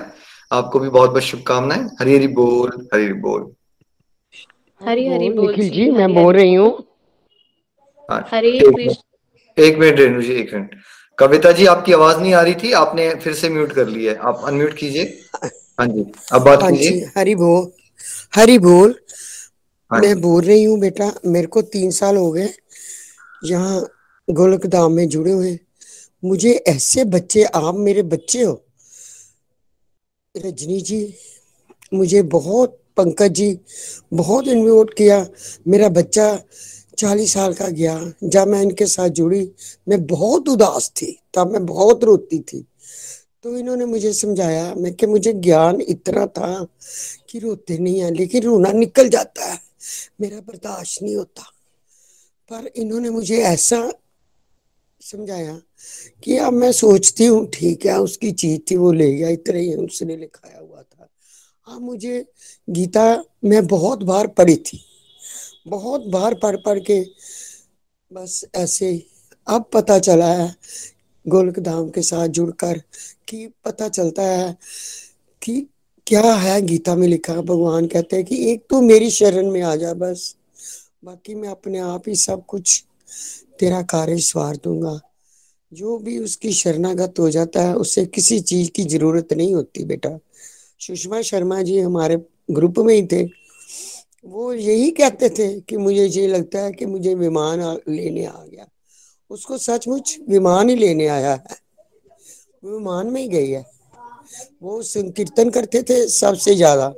आपको भी बहुत बहुत शुभकामनाएँ। हरी हरी बोल हरी हरी बोल। हरी हरी बोल निखिल जी मैं बोल रही हूँ। हाँ, हरे कृष्ण। एक मिनट रेणु जी एक मिनट। कविता जी आपकी आवाज़ नहीं आ रही थी आपने फिर से म्यूट कर लिया है। आप अनम्यूट कीजिए। हाँ जी अब बात हाँ कीजिए। हरी बोल। हरी बोल। हाँ मैं बोल रही हूँ बेटा मेरे को तीन साल हो गए यहाँ गोलक धाम में जुड़े हुए मुझे ऐसे बच्चे आप मेरे बच्चे हो। रजनी जी मुझे बहुत पंकज जी बहुत इन्वोट किया। मेरा बच्चा चालीस साल का गया जब मैं इनके साथ जुड़ी मैं बहुत उदास थी तब मैं बहुत रोती थी। तो इन्होंने मुझे समझाया मैं कि मुझे ज्ञान इतना था कि रोते नहीं है, लेकिन रोना निकल जाता है। मेरा बर्दाश्त नहीं होता। पर इन्होंने मुझे ऐसा समझाया कि अब मैं सोचती हूँ, ठीक है, उसकी चीज़ थी, वो ले गया, इतना ही उसने लिखाया हुआ था। हाँ मुझे गीता मैं बहुत बार पढ़ी थी। बहुत बार पढ़ पढ़ के बस ऐसे अब पता चला है गोलक धाम के साथ जुड़कर कि पता चलता है कि क्या है गीता में लिखा भगवान कहते हैं कि एक तो मेरी शरण में आ जा बस। बाकी मैं अपने आप ही सब कुछ तेरा कार्य स्वार दूँगा। जो भी उसकी शरणागत हो जाता है उससे किसी चीज़ की ज़रूरत नहीं होती बेटा। सुषमा शर्मा जी हमारे ग्रुप में ही थे। वो यही कहते थे कि मुझे ये लगता है कि मुझे विमान लेने आ गया। उसको सचमुच विमान ही लेने आया है। विमान में ही गई है। वो संकीर्तन करते थे सबसे ज़्यादा।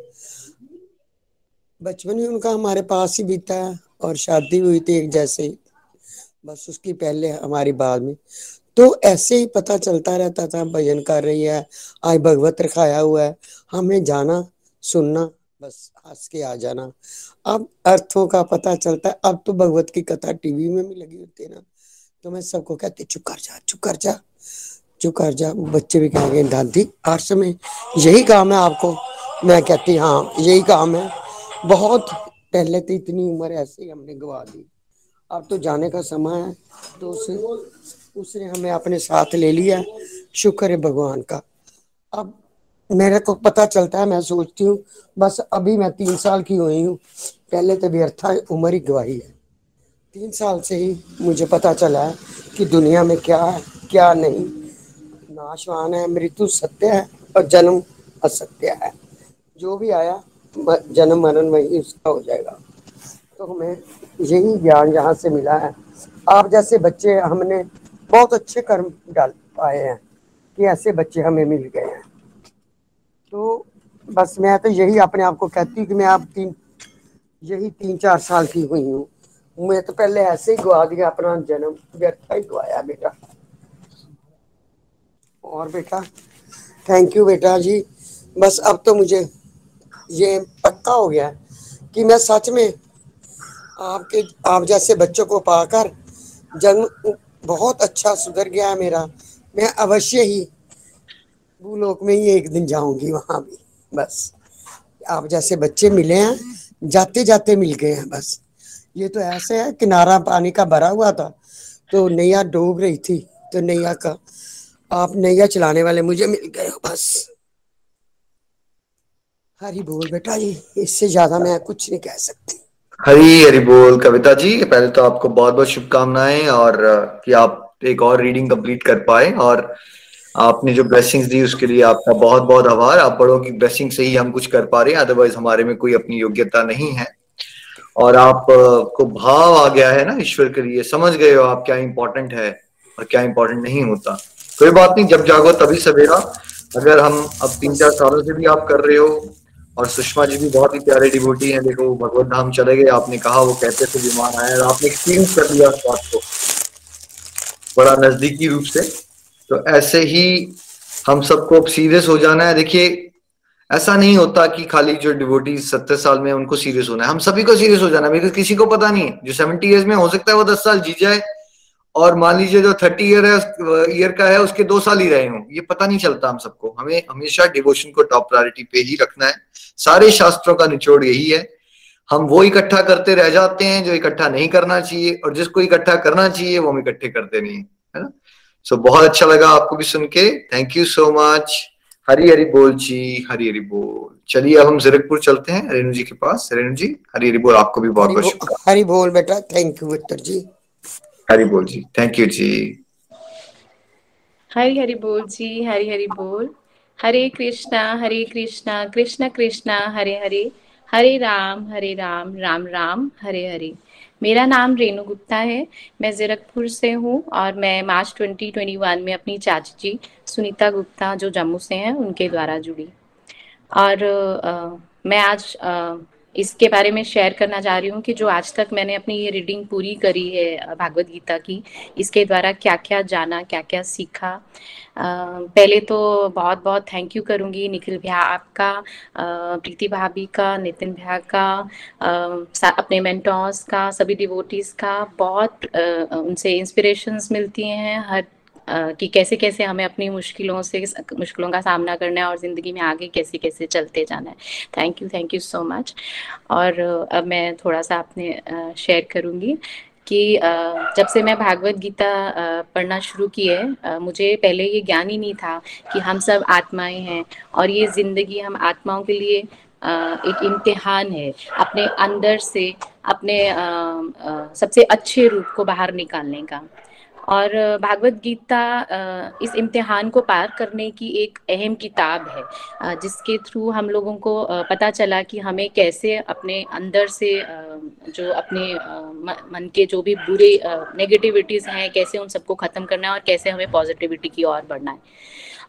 बचपन ही उनका हमारे पास ही बीता और शादी हुई थी एक जैसे बस उसकी पहले हमारी बाद में। तो ऐसे ही पता चलता रहता था, भजन कर रही है, आज भगवत रखाया हुआ है, हमें जाना, सुनना, बस हंस के आ जाना। अब अर्थों का पता चलता है, अब तो भगवत की कथा टीवी में भी लगी होती है ना। तो मैं सबको कहती चुप कर जा, चुप कर जा। जा, बच्चे भी कहेंगे दादी हर समय यही काम है आपको? मैं कहती हाँ यही काम है। बहुत पहले तो इतनी उम्र ऐसे ही हमने गवा दी। अब तो जाने का समय है तो उसे, उसने हमें अपने साथ ले लिया। शुक्र है भगवान का। अब मेरे को पता चलता है, मैं सोचती हूँ, बस अभी मैं तीन साल की हुई हूँ। पहले तो व्यर्था उम्र ही गवाही है। तीन साल से ही मुझे पता चला है कि दुनिया में क्या है, क्या नहीं। नाशवान है, मृत्यु सत्य है और जन्म असत्य है। जो भी आया जन्म मरण वही उसका हो जाएगा। तो हमें यही ज्ञान यहाँ से मिला है। आप जैसे बच्चे हमने बहुत अच्छे कर्म डाल पाए हैं कि ऐसे बच्चे हमें मिल गए हैं। तो बस मैं तो यही अपने आप को कहती हूँ कि मैं आप तीन, यही तीन चार साल की हुई हूँ। मैं तो पहले ऐसे ही गवा दिया, अपना जन्म व्यर्थ ही गवाया बेटा। और बेटा थैंक यू बेटा जी। बस अब तो मुझे ये पक्का हो गया कि मैं सच में आपके, आप जैसे बच्चों को पाकर जन्म बहुत अच्छा सुधर गया है मेरा। मैं अवश्य ही भूलोक में ही एक दिन जाऊँगी वहाँ भी। बस, आप जैसे बच्चे मिले हैं जाते जाते मिल गए हैं बस। ये तो ऐसे है, किनारा पानी का भरा हुआ था तो नैया डूब रही थी तो नैया का आप नैया चलाने वाले मुझे मिल गए हो बस। हरी बोल बेटा जी, इससे ज़्यादा मैं कुछ नहीं कह सकती। हरी हरी बोल कविता जी, पहले तो आपको बहुत बहुत शुभकामनाएँ और कि आप एक और रीडिंग कंप्लीट कर पाए और आपने जो ब्लेसिंग्स दी उसके लिए आपका बहुत बहुत आभार। आप बड़ों की ब्लेसिंग से ही हम कुछ कर पा रहे हैं अदरवाइज़ हमारे में कोई अपनी योग्यता नहीं है। और आप को भाव आ गया है ना ईश्वर के लिए, समझ गए हो आप क्या इंपॉर्टेंट है और क्या इंपॉर्टेंट नहीं होता। कोई बात नहीं, जब जागो तभी सवेरा। अगर हम अब तीन चार सालों से भी आप कर रहे हो, और सुषमा जी भी बहुत ही प्यारे डिबोटी हैं, देखो, भगवत धाम चले गए, आपने कहा वो कहते थे बीमार आए, और आपने एक्सपीरियंस कर लिया उस बात को। बड़ा नजदीकी रूप से। तो ऐसे ही हम सबको अब सीरियस हो जाना है। देखिए, ऐसा नहीं होता कि खाली जो डिवोटी सत्तर साल में उनको सीरियस होना है। हम सभी को सीरियस हो जाना है किसी को पता नहीं है। जो सेवेंटी ईयर्स में हो सकता है वो दस साल जी जाए और मान लीजिए जो थर्टी ईयर है ईयर का है उसके दो साल ही रहे हों। ये पता नहीं चलता हम सबको। हमें हमेशा डिवोशन को टॉप प्रायोरिटी पे ही रखना है। सारे शास्त्रों का निचोड़ यही है। हम वो इकट्ठा करते रह जाते हैं जो इकट्ठा नहीं करना चाहिए और जिसको इकट्ठा करना चाहिए वो हम इकट्ठे करते नहीं है ना? सो so, बहुत अच्छा लगा आपको भी सुन के। Thank you so much Hari Hari बोल जी हरी हरी बोल। चलिए अब हम जीरकपुर चलते हैं रेणु जी के पास। रेणु जी हरी हरी बोल आपको भी बहुत बहुत शुक्रिया। हरी बोल बेटा। Thank you Victor ji. Hari बोल जी थैंक यू जी। हरी हरी बोल जी हरी हरी बोल। हरे कृष्णा हरे कृष्णा कृष्ण कृष्णा हरे हरे। हरे राम हरे राम राम राम हरे हरे। मेरा नाम रेणु गुप्ता है। मैं जीरकपुर से हूँ और मैं मार्च 2021 में अपनी चाची जी सुनीता गुप्ता जो जम्मू से हैं उनके द्वारा जुड़ी। और आ, मैं आज आ, इसके बारे में शेयर करना चाह रही हूँ कि जो आज तक मैंने अपनी ये रीडिंग पूरी करी है भागवत गीता की, इसके द्वारा क्या क्या जाना क्या क्या सीखा पहले तो बहुत बहुत थैंक यू करूँगी निखिल भैया आपका प्रीति भाभी का, नितिन भैया का अपने मेंटोर्स का, सभी डिवोटीज का। बहुत उनसे इंस्पिरेशंस मिलती हैं, हर कि कैसे कैसे हमें अपनी मुश्किलों से मुश्किलों का सामना करना है और ज़िंदगी में आगे कैसे कैसे चलते जाना है। Thank you thank you so much और अब मैं थोड़ा सा अपने शेयर करूँगी कि जब से मैं भागवत गीता पढ़ना शुरू की है मुझे पहले ये ज्ञान ही नहीं था कि हम सब आत्माएँ हैं और ये ज़िंदगी हम आत्माओं के लिए एक इम्तिहान है। अपने अंदर से अपने सबसे अच्छे रूप को बाहर निकालने का। और भागवत गीता इस इम्तिहान को पार करने की एक अहम किताब है जिसके थ्रू हम लोगों को पता चला कि हमें कैसे अपने अंदर से जो अपने मन के जो भी बुरे नेगेटिविटीज हैं, कैसे उन सबको खत्म करना है और कैसे हमें पॉजिटिविटी की ओर बढ़ना है।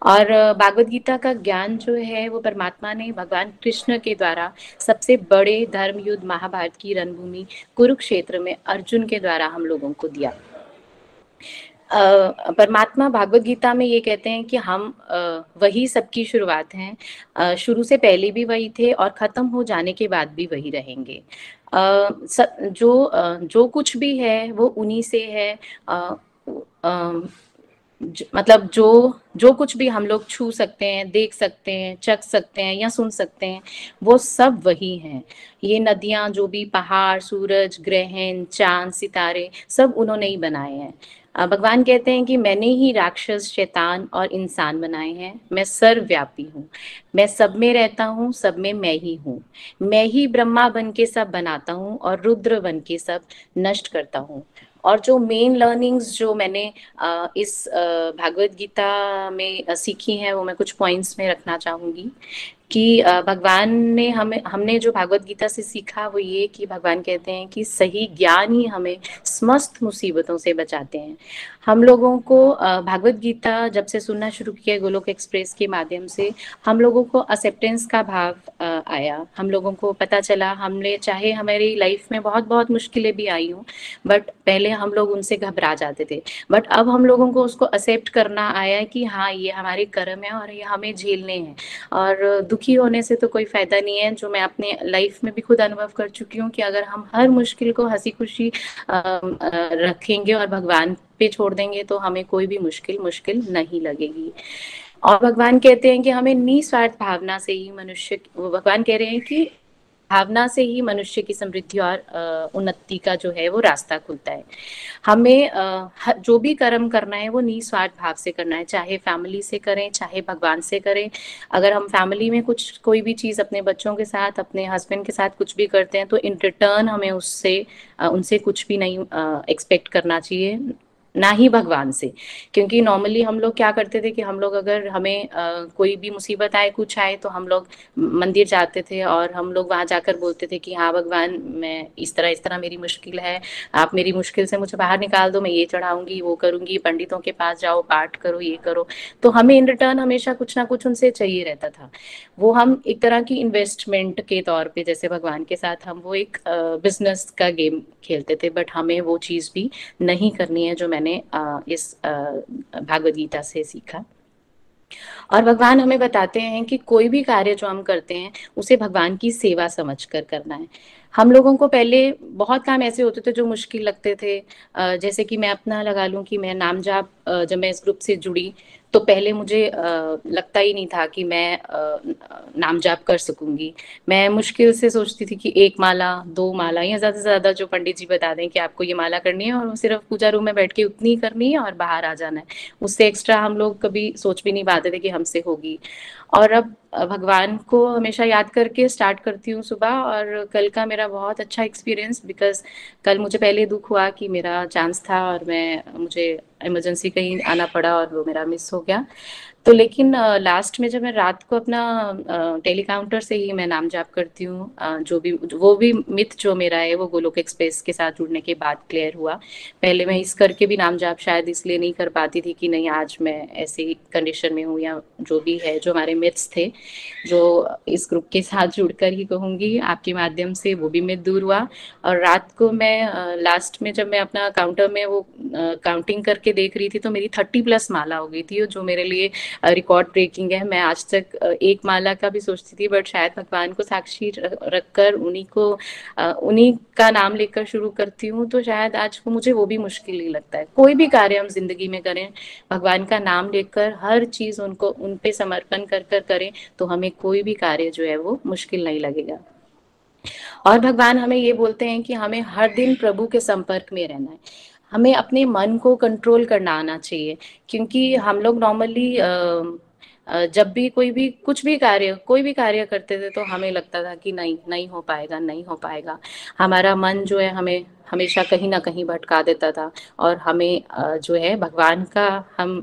और भागवत गीता का ज्ञान जो है, वो परमात्मा ने भगवान कृष्ण के द्वारा सबसे बड़े धर्म युद्ध महाभारत की रणभूमि कुरुक्षेत्र में अर्जुन के द्वारा हम लोगों को दिया। परमात्मा भागवत गीता में ये कहते हैं कि हम वही सबकी शुरुआत हैं। शुरू से पहले भी वही थे और खत्म हो जाने के बाद भी वही रहेंगे। जो जो कुछ भी है वो उन्हीं से है। मतलब जो जो कुछ भी हम लोग छू सकते हैं, देख सकते हैं, चख सकते हैं या सुन सकते हैं, वो सब वही हैं। ये नदियाँ जो भी, पहाड़, सूरज, ग्रहण, चाँद, सितारे सब उन्होंने ही बनाए हैं। भगवान कहते हैं कि मैंने ही राक्षस, शैतान और इंसान बनाए हैं। मैं सर्वव्यापी हूँ। मैं सब में रहता हूँ, सब में मैं ही हूँ। मैं ही ब्रह्मा बन के सब बनाता हूँ और रुद्र बन के सब नष्ट करता हूँ। और जो मेन लर्निंग्स जो मैंने इस भागवत गीता में सीखी हैं, वो मैं कुछ पॉइंट्स में रखना चाहूँगी। कि भगवान ने हमें, हमने जो भागवत गीता से सीखा वो ये कि भगवान कहते हैं कि सही ज्ञान ही हमें समस्त मुसीबतों से बचाते हैं। हम लोगों को भागवत गीता जब से सुनना शुरू किया गोलोक एक्सप्रेस के माध्यम से, हम लोगों को एक्सेप्टेंस का भाव आया। हम लोगों को पता चला, हमने, चाहे हमारी लाइफ में बहुत बहुत मुश्किलें भी आई हूँ बट पहले हम लोग उनसे घबरा जाते थे। बट अब हम लोगों को उसको एक्सेप्ट करना आया कि हाँ ये हमारे कर्म है और ये हमें झेलने हैं। और दुखी होने से तो कोई फ़ायदा नहीं है, जो मैं अपने लाइफ में भी खुद अनुभव कर चुकी हूँ कि अगर हम हर मुश्किल को हँसी खुशी रखेंगे और भगवान पे छोड़ देंगे तो हमें कोई भी मुश्किल मुश्किल नहीं लगेगी। और भगवान कहते हैं कि हमें निस्वार्थ भावना से ही मनुष्य भगवान कह रहे हैं कि भावना से ही मनुष्य की समृद्धि और उन्नति का जो है वो रास्ता खुलता है। हमें जो भी कर्म करना है वो निस्वार्थ भाव से करना है, चाहे फैमिली से करें, चाहे भगवान से करें। अगर हम फैमिली में कुछ, कोई भी चीज़ अपने बच्चों के साथ, अपने हस्बैंड के साथ कुछ भी करते हैं तो इन रिटर्न हमें उससे उनसे कुछ भी नहीं एक्सपेक्ट करना चाहिए। ना ही भगवान से। क्योंकि नॉर्मली हम लोग क्या करते थे कि हम लोग अगर हमें आ, कोई भी मुसीबत आए कुछ आए तो हम लोग मंदिर जाते थे और हम लोग वहाँ जाकर बोलते थे कि हाँ भगवान मैं इस तरह इस तरह मेरी मुश्किल है आप मेरी मुश्किल से मुझे बाहर निकाल दो मैं ये चढ़ाऊँगी वो करूँगी पंडितों के पास जाओ पाठ करो ये करो। तो हमें इन रिटर्न हमेशा कुछ ना कुछ उनसे चाहिए रहता था। वो हम एक तरह की इन्वेस्टमेंट के तौर पर जैसे भगवान के साथ हम वो एक बिज़नेस का गेम खेलते थे बट हमें वो चीज़ भी नहीं करनी है जो मैंने इस भागवत गीता से सीखा। और भगवान हमें बताते हैं कि कोई भी कार्य जो हम करते हैं, उसे भगवान की सेवा समझ कर करना है। हम लोगों को पहले बहुत काम ऐसे होते थे जो मुश्किल लगते थे। जैसे कि मैं अपना लगा लूँ कि मैं नाम जाप जब मैं इस ग्रुप से जुड़ी तो पहले मुझे लगता ही नहीं था कि मैं नाम जाप कर सकूँगी। मैं मुश्किल से सोचती थी कि एक माला, दो माला या ज़्यादा से ज़्यादा जो पंडित जी बता दें कि आपको ये माला करनी है और सिर्फ़ पूजा रूम में बैठ के उतनी करनी है और बाहर आ जाना है। उससे एक्स्ट्रा हम लोग कभी सोच भी नहीं पाते थे कि हमसे होगी। और अब भगवान को हमेशा याद करके स्टार्ट करती हूँ सुबह और कल का मेरा बहुत अच्छा एक्सपीरियंस बिकॉज़ कल मुझे पहले दुख हुआ कि मेरा चांस था और मैं, मुझे इमरजेंसी कहीं आना पड़ा और वो मेरा मिस हो गया। तो लेकिन लास्ट में जब मैं रात को अपना टेलीकाउंटर से ही मैं नाम जाप करती हूँ जो भी, वो भी मिथ जो मेरा है, वो गोलोक एक्सप्रेस के साथ जुड़ने के बाद क्लियर हुआ। पहले मैं इस करके भी नाम जाप शायद इसलिए नहीं कर पाती थी कि नहीं आज मैं ऐसी कंडीशन में हूँ या जो भी है, जो हमारे मिथ्स थे, जो इस ग्रुप के साथ जुड़कर ही कहूँगी, आपके माध्यम से वो भी मिथ दूर हुआ। और रात को मैं लास्ट में जब मैं अपना काउंटर में वो काउंटिंग करके देख रही थी तो मेरी थर्टी प्लस माला हो गई थी जो मेरे लिए रिकॉर्ड ब्रेकिंग है। मैं आज तक एक माला का भी सोचती थी बट शायद भगवान को साक्षी रखकर उन्हीं को उन्हीं का नाम लेकर शुरू करती हूँ तो शायद आज को मुझे, वो भी मुश्किल ही लगता है। कोई भी कार्य हम ज़िंदगी में करें, भगवान का नाम लेकर हर चीज़ उनको, उन पे समर्पण कर कर करें तो हमें कोई भी कार्य जो है, वो मुश्किल नहीं लगेगा। और भगवान हमें ये बोलते हैं कि हमें हर दिन प्रभु के संपर्क में रहना है। हमें अपने मन को कंट्रोल करना आना चाहिए। क्योंकि हम लोग नॉर्मली जब भी कोई भी, कुछ भी कार्य, कोई भी कार्य करते थे तो हमें लगता था कि नहीं नहीं हो पाएगा, नहीं हो पाएगा। हमारा मन जो है हमें हमेशा कहीं ना कहीं भटका देता था। और हमें जो है, भगवान का हम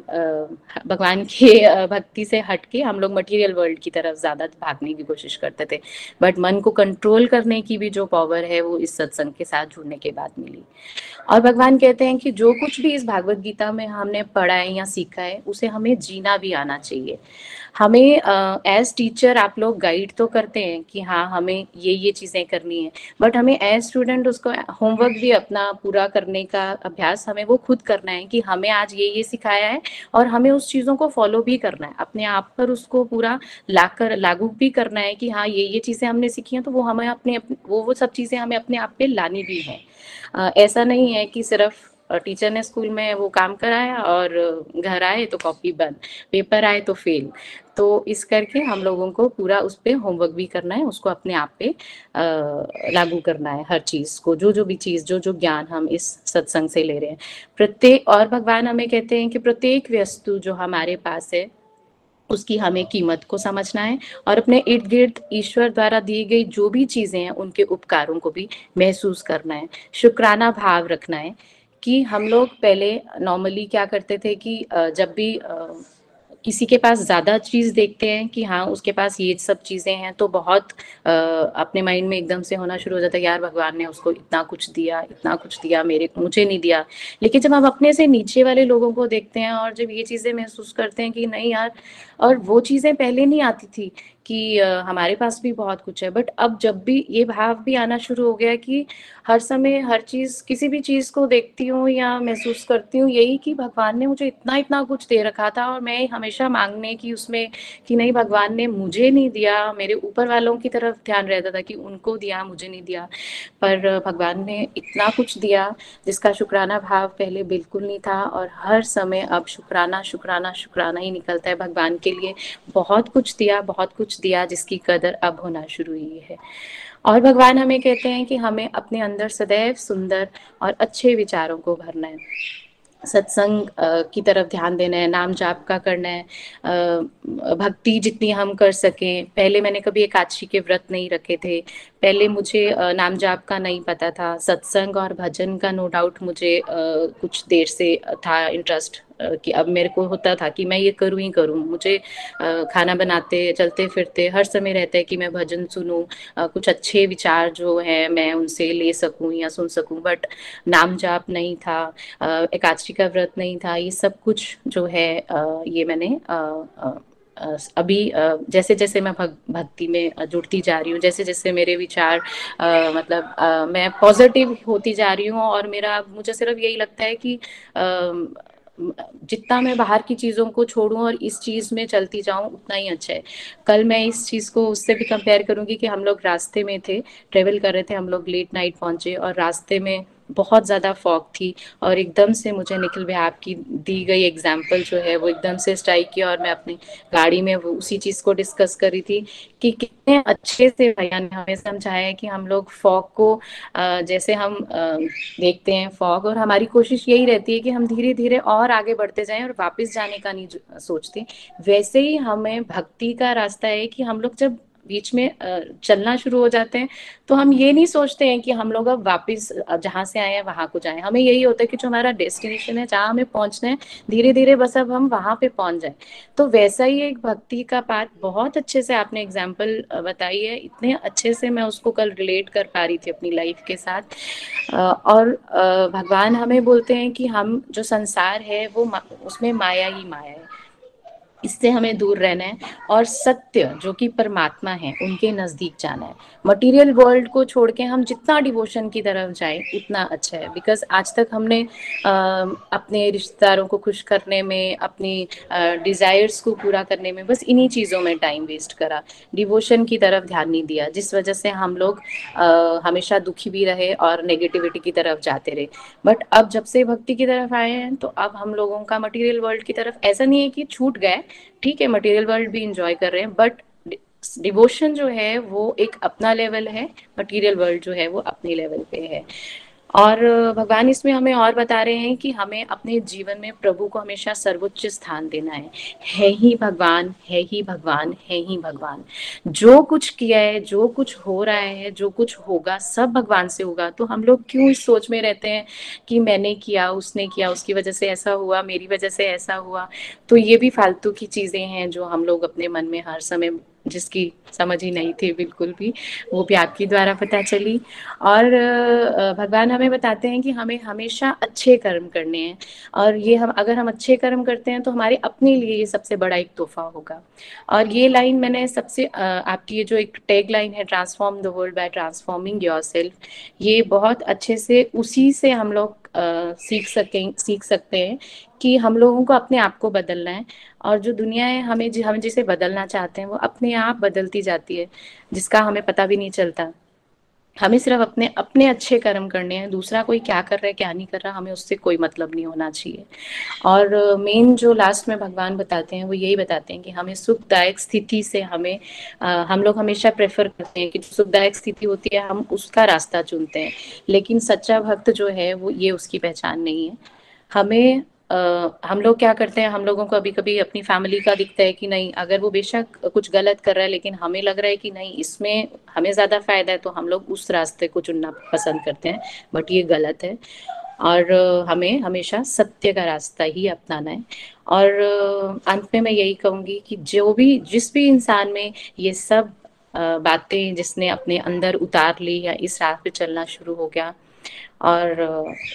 भगवान के भक्ति से हटके हम लोग मटेरियल वर्ल्ड की तरफ़ ज़्यादा भागने की कोशिश करते थे। बट मन को कंट्रोल करने की भी जो पावर है, वो इस सत्संग के साथ जुड़ने के बाद मिली। और भगवान कहते हैं कि जो कुछ भी इस भागवत गीता में हमने पढ़ा है या सीखा है, उसे हमें जीना भी आना चाहिए। हमें एज टीचर आप लोग गाइड तो करते हैं कि हाँ हमें ये ये चीज़ें करनी है बट हमें एज स्टूडेंट उसको होमवर्क भी अपना पूरा करने का अभ्यास हमें वो खुद करना है कि हमें आज ये ये सिखाया है और हमें उस चीज़ों को फॉलो भी करना है। अपने आप पर उसको पूरा लाकर, लागू भी करना है कि हाँ ये ये चीज़ें हमने सीखी हैं तो वो हमें अपने वो वो सब चीज़ें हमें अपने आप पे लानी भी है। ऐसा नहीं है कि सिर्फ़ टीचर ने स्कूल में वो काम कराया और घर आए तो कॉपी बंद पेपर आए तो फेल तो इस करके हम लोगों को पूरा उस पर होमवर्क भी करना है, उसको अपने आप पे लागू करना है हर चीज़ को, जो जो भी चीज़, जो जो ज्ञान हम इस सत्संग से ले रहे हैं। प्रत्येक, और भगवान हमें कहते हैं कि प्रत्येक वस्तु जो हमारे पास है, उसकी हमें कीमत को समझना है और अपने इर्द गिर्द ईश्वर द्वारा दी गई जो भी चीज़ें हैं, उनके उपकारों को भी महसूस करना है। शुक्राना भाव रखना है कि हम लोग पहले नॉर्मली क्या करते थे कि जब भी किसी के पास ज़्यादा चीज़ देखते हैं कि हाँ उसके पास ये सब चीज़ें हैं तो बहुत आ, अपने माइंड में एकदम से होना शुरू हो जाता है यार भगवान ने उसको इतना कुछ दिया इतना कुछ दिया मेरे मुझे नहीं दिया। लेकिन जब हम अपने से नीचे वाले लोगों को देखते हैं और जब ये चीज़ें महसूस करते हैं कि नहीं यार और वो चीज़ें पहले नहीं आती थी कि हमारे पास भी बहुत कुछ है बट अब जब भी ये भाव भी आना शुरू हो गया कि हर समय हर चीज़, किसी भी चीज़ को देखती हूँ या महसूस करती हूँ, यही कि भगवान ने मुझे इतना इतना कुछ दे रखा था और मैं हमेशा मांगने की उसमें कि नहीं, भगवान ने मुझे नहीं दिया। मेरे ऊपर वालों की तरफ़ ध्यान रहता था कि उनको दिया, मुझे नहीं दिया। पर भगवान ने इतना कुछ दिया जिसका शुक्राना भाव पहले बिल्कुल नहीं था और हर समय अब शुक्राना शुक्राना शुक्राना ही निकलता है। भगवान के लिए बहुत कुछ दिया, बहुत कुछ दिया जिसकी कदर अब होना शुरू हुई है। और भगवान हमें कहते हैं कि हमें अपने अंदर सदैव सुंदर और अच्छे विचारों को भरना है। सत्संग की तरफ़ ध्यान देना है, नाम जाप का करना है भक्ति जितनी हम कर सकें। पहले मैंने कभी एकादशी के व्रत नहीं रखे थे। पहले मुझे नाम जाप का नहीं पता था। सत्संग और भजन का नो डाउट मुझे कुछ देर से था इंटरेस्ट कि अब मेरे को होता था कि मैं ये करूँ ही करूँ। मुझे खाना बनाते, चलते फिरते हर समय रहता है कि मैं भजन सुनूं कुछ अच्छे विचार जो है मैं उनसे ले सकूँ या सुन सकूँ। बट नाम जाप नहीं था एकादशी का व्रत नहीं था, ये सब कुछ जो है ये मैंने अभी जैसे जैसे मैं भक्ति में जुड़ती जा रही हूँ जैसे जैसे मेरे विचार मतलब मैं पॉजिटिव होती जा रही हूँ और मेरा, मुझे सिर्फ़ यही लगता है कि जितना मैं बाहर की चीज़ों को छोड़ूं और इस चीज़ में चलती जाऊँ, उतना ही अच्छा है। कल मैं इस चीज़ को उससे भी कंपेयर करूँगी कि हम लोग रास्ते में थे ट्रेवल कर रहे थे, हम लोग लेट नाइट पहुँचे और रास्ते में बहुत ज़्यादा फॉग थी और एकदम से मुझे निखिल भाई आपकी दी गई एग्ज़ाम्पल जो है वो एकदम से स्ट्राइक किया और मैं अपनी गाड़ी में वो उसी चीज़ को डिस्कस करी थी कि कितने अच्छे से भैया ने हमें समझाया है कि हम लोग फॉग को जैसे हम देखते हैं फॉग और हमारी कोशिश यही रहती है कि हम धीरे धीरे और आगे बढ़ते जाएँ और वापस जाने का नहीं सोचते। वैसे ही हमें भक्ति का रास्ता है कि हम लोग जब बीच में चलना शुरू हो जाते हैं। तो हम ये नहीं सोचते हैं कि हम लोग अब वापिस जहाँ से आए हैं, वहाँ को जाएँ। हमें यही होता है कि जो हमारा डेस्टिनेशन है, जहाँ हमें पहुँचना है धीरे धीरे बस अब हम वहाँ पे पहुँच जाए। तो वैसा ही एक भक्ति का पाठ बहुत अच्छे से आपने एग्ज़ाम्पल बताई है। इतने अच्छे से मैं उसको कल रिलेट कर पा रही थी अपनी लाइफ के साथ। और भगवान हमें बोलते हैं कि हम जो संसार है, वो उसमें माया ही माया है। इससे हमें दूर रहना है और सत्य जो कि परमात्मा है उनके नज़दीक जाना है। मटेरियल वर्ल्ड को छोड़ के हम जितना डिवोशन की तरफ़ जाए उतना अच्छा है। बिकॉज़ आज तक हमने आ, अपने रिश्तेदारों को खुश करने में अपनी डिजायर्स को पूरा करने में बस इन्हीं चीज़ों में टाइम वेस्ट करा। डिवोशन की तरफ़ ध्यान नहीं दिया जिस वजह से हम लोग आ, हमेशा दुखी भी रहे और नेगेटिविटी की तरफ़ जाते रहे। बट अब जब से भक्ति की तरफ़ आए हैं तो अब हम लोगों का मटेरियल वर्ल्ड की तरफ़ ऐसा नहीं है कि छूट गए ठीक है मटेरियल वर्ल्ड भी इंजॉय कर रहे हैं बट डिवोशन जो है वो एक अपना लेवल है मटेरियल वर्ल्ड जो है वो अपने लेवल पे है। और भगवान इसमें हमें और बता रहे हैं कि हमें अपने जीवन में प्रभु को हमेशा सर्वोच्च स्थान देना है। है ही भगवान, है ही भगवान, है ही भगवान। जो कुछ किया है, जो कुछ हो रहा है, जो कुछ होगा, सब भगवान से होगा। तो हम लोग क्यों इस सोच में रहते हैं कि मैंने किया, उसने किया, उसकी वजह से ऐसा हुआ, मेरी वजह से ऐसा हुआ? तो ये भी फालतू की चीज़ें हैं जो हम लोग अपने मन में हर समय जिसकी समझ ही नहीं थी बिल्कुल भी, वो भी आपके द्वारा पता चली। और भगवान हमें बताते हैं कि हमें हमेशा अच्छे कर्म करने हैं। और ये हम, अगर हम अच्छे कर्म करते हैं तो हमारे अपने लिए ये सबसे बड़ा एक तोहफा होगा। और ये लाइन मैंने सबसे आपकी ये जो एक टैग लाइन है transform the world by transforming your ये बहुत अच्छे से उसी से हम लोग सीख सकें, सीख सकते हैं कि हम लोगों को अपने आप को बदलना है और जो दुनिया है, हमें हम जिसे बदलना चाहते हैं, वो अपने आप बदलती जाती है, जिसका हमें पता भी नहीं चलता। हमें सिर्फ़ अपने अपने अच्छे कर्म करने हैं दूसरा कोई क्या कर रहा है क्या नहीं कर रहा हमें उससे कोई मतलब नहीं होना चाहिए। और मेन जो लास्ट में भगवान बताते हैं वो यही बताते हैं कि हमें सुखदायक स्थिति से हमें आ, हम लोग हमेशा प्रेफर करते हैं कि सुखदायक स्थिति होती है हम उसका रास्ता चुनते हैं। लेकिन सच्चा भक्त जो है वो ये उसकी पहचान नहीं है। हमें Uh, हम लोग क्या करते हैं हम लोगों को अभी कभी अपनी फैमिली का दिखता है कि नहीं अगर वो बेशक कुछ गलत कर रहा है लेकिन हमें लग रहा है कि नहीं इसमें हमें ज़्यादा फ़ायदा है तो हम लोग उस रास्ते को चुनना पसंद करते हैं बट ये गलत है। और हमें हमेशा सत्य का रास्ता ही अपनाना है। और अंत में मैं यही कहूँगी कि जो भी जिस भी इंसान में ये सब बातें जिसने अपने अंदर उतार ली या इस पे चलना शुरू हो गया और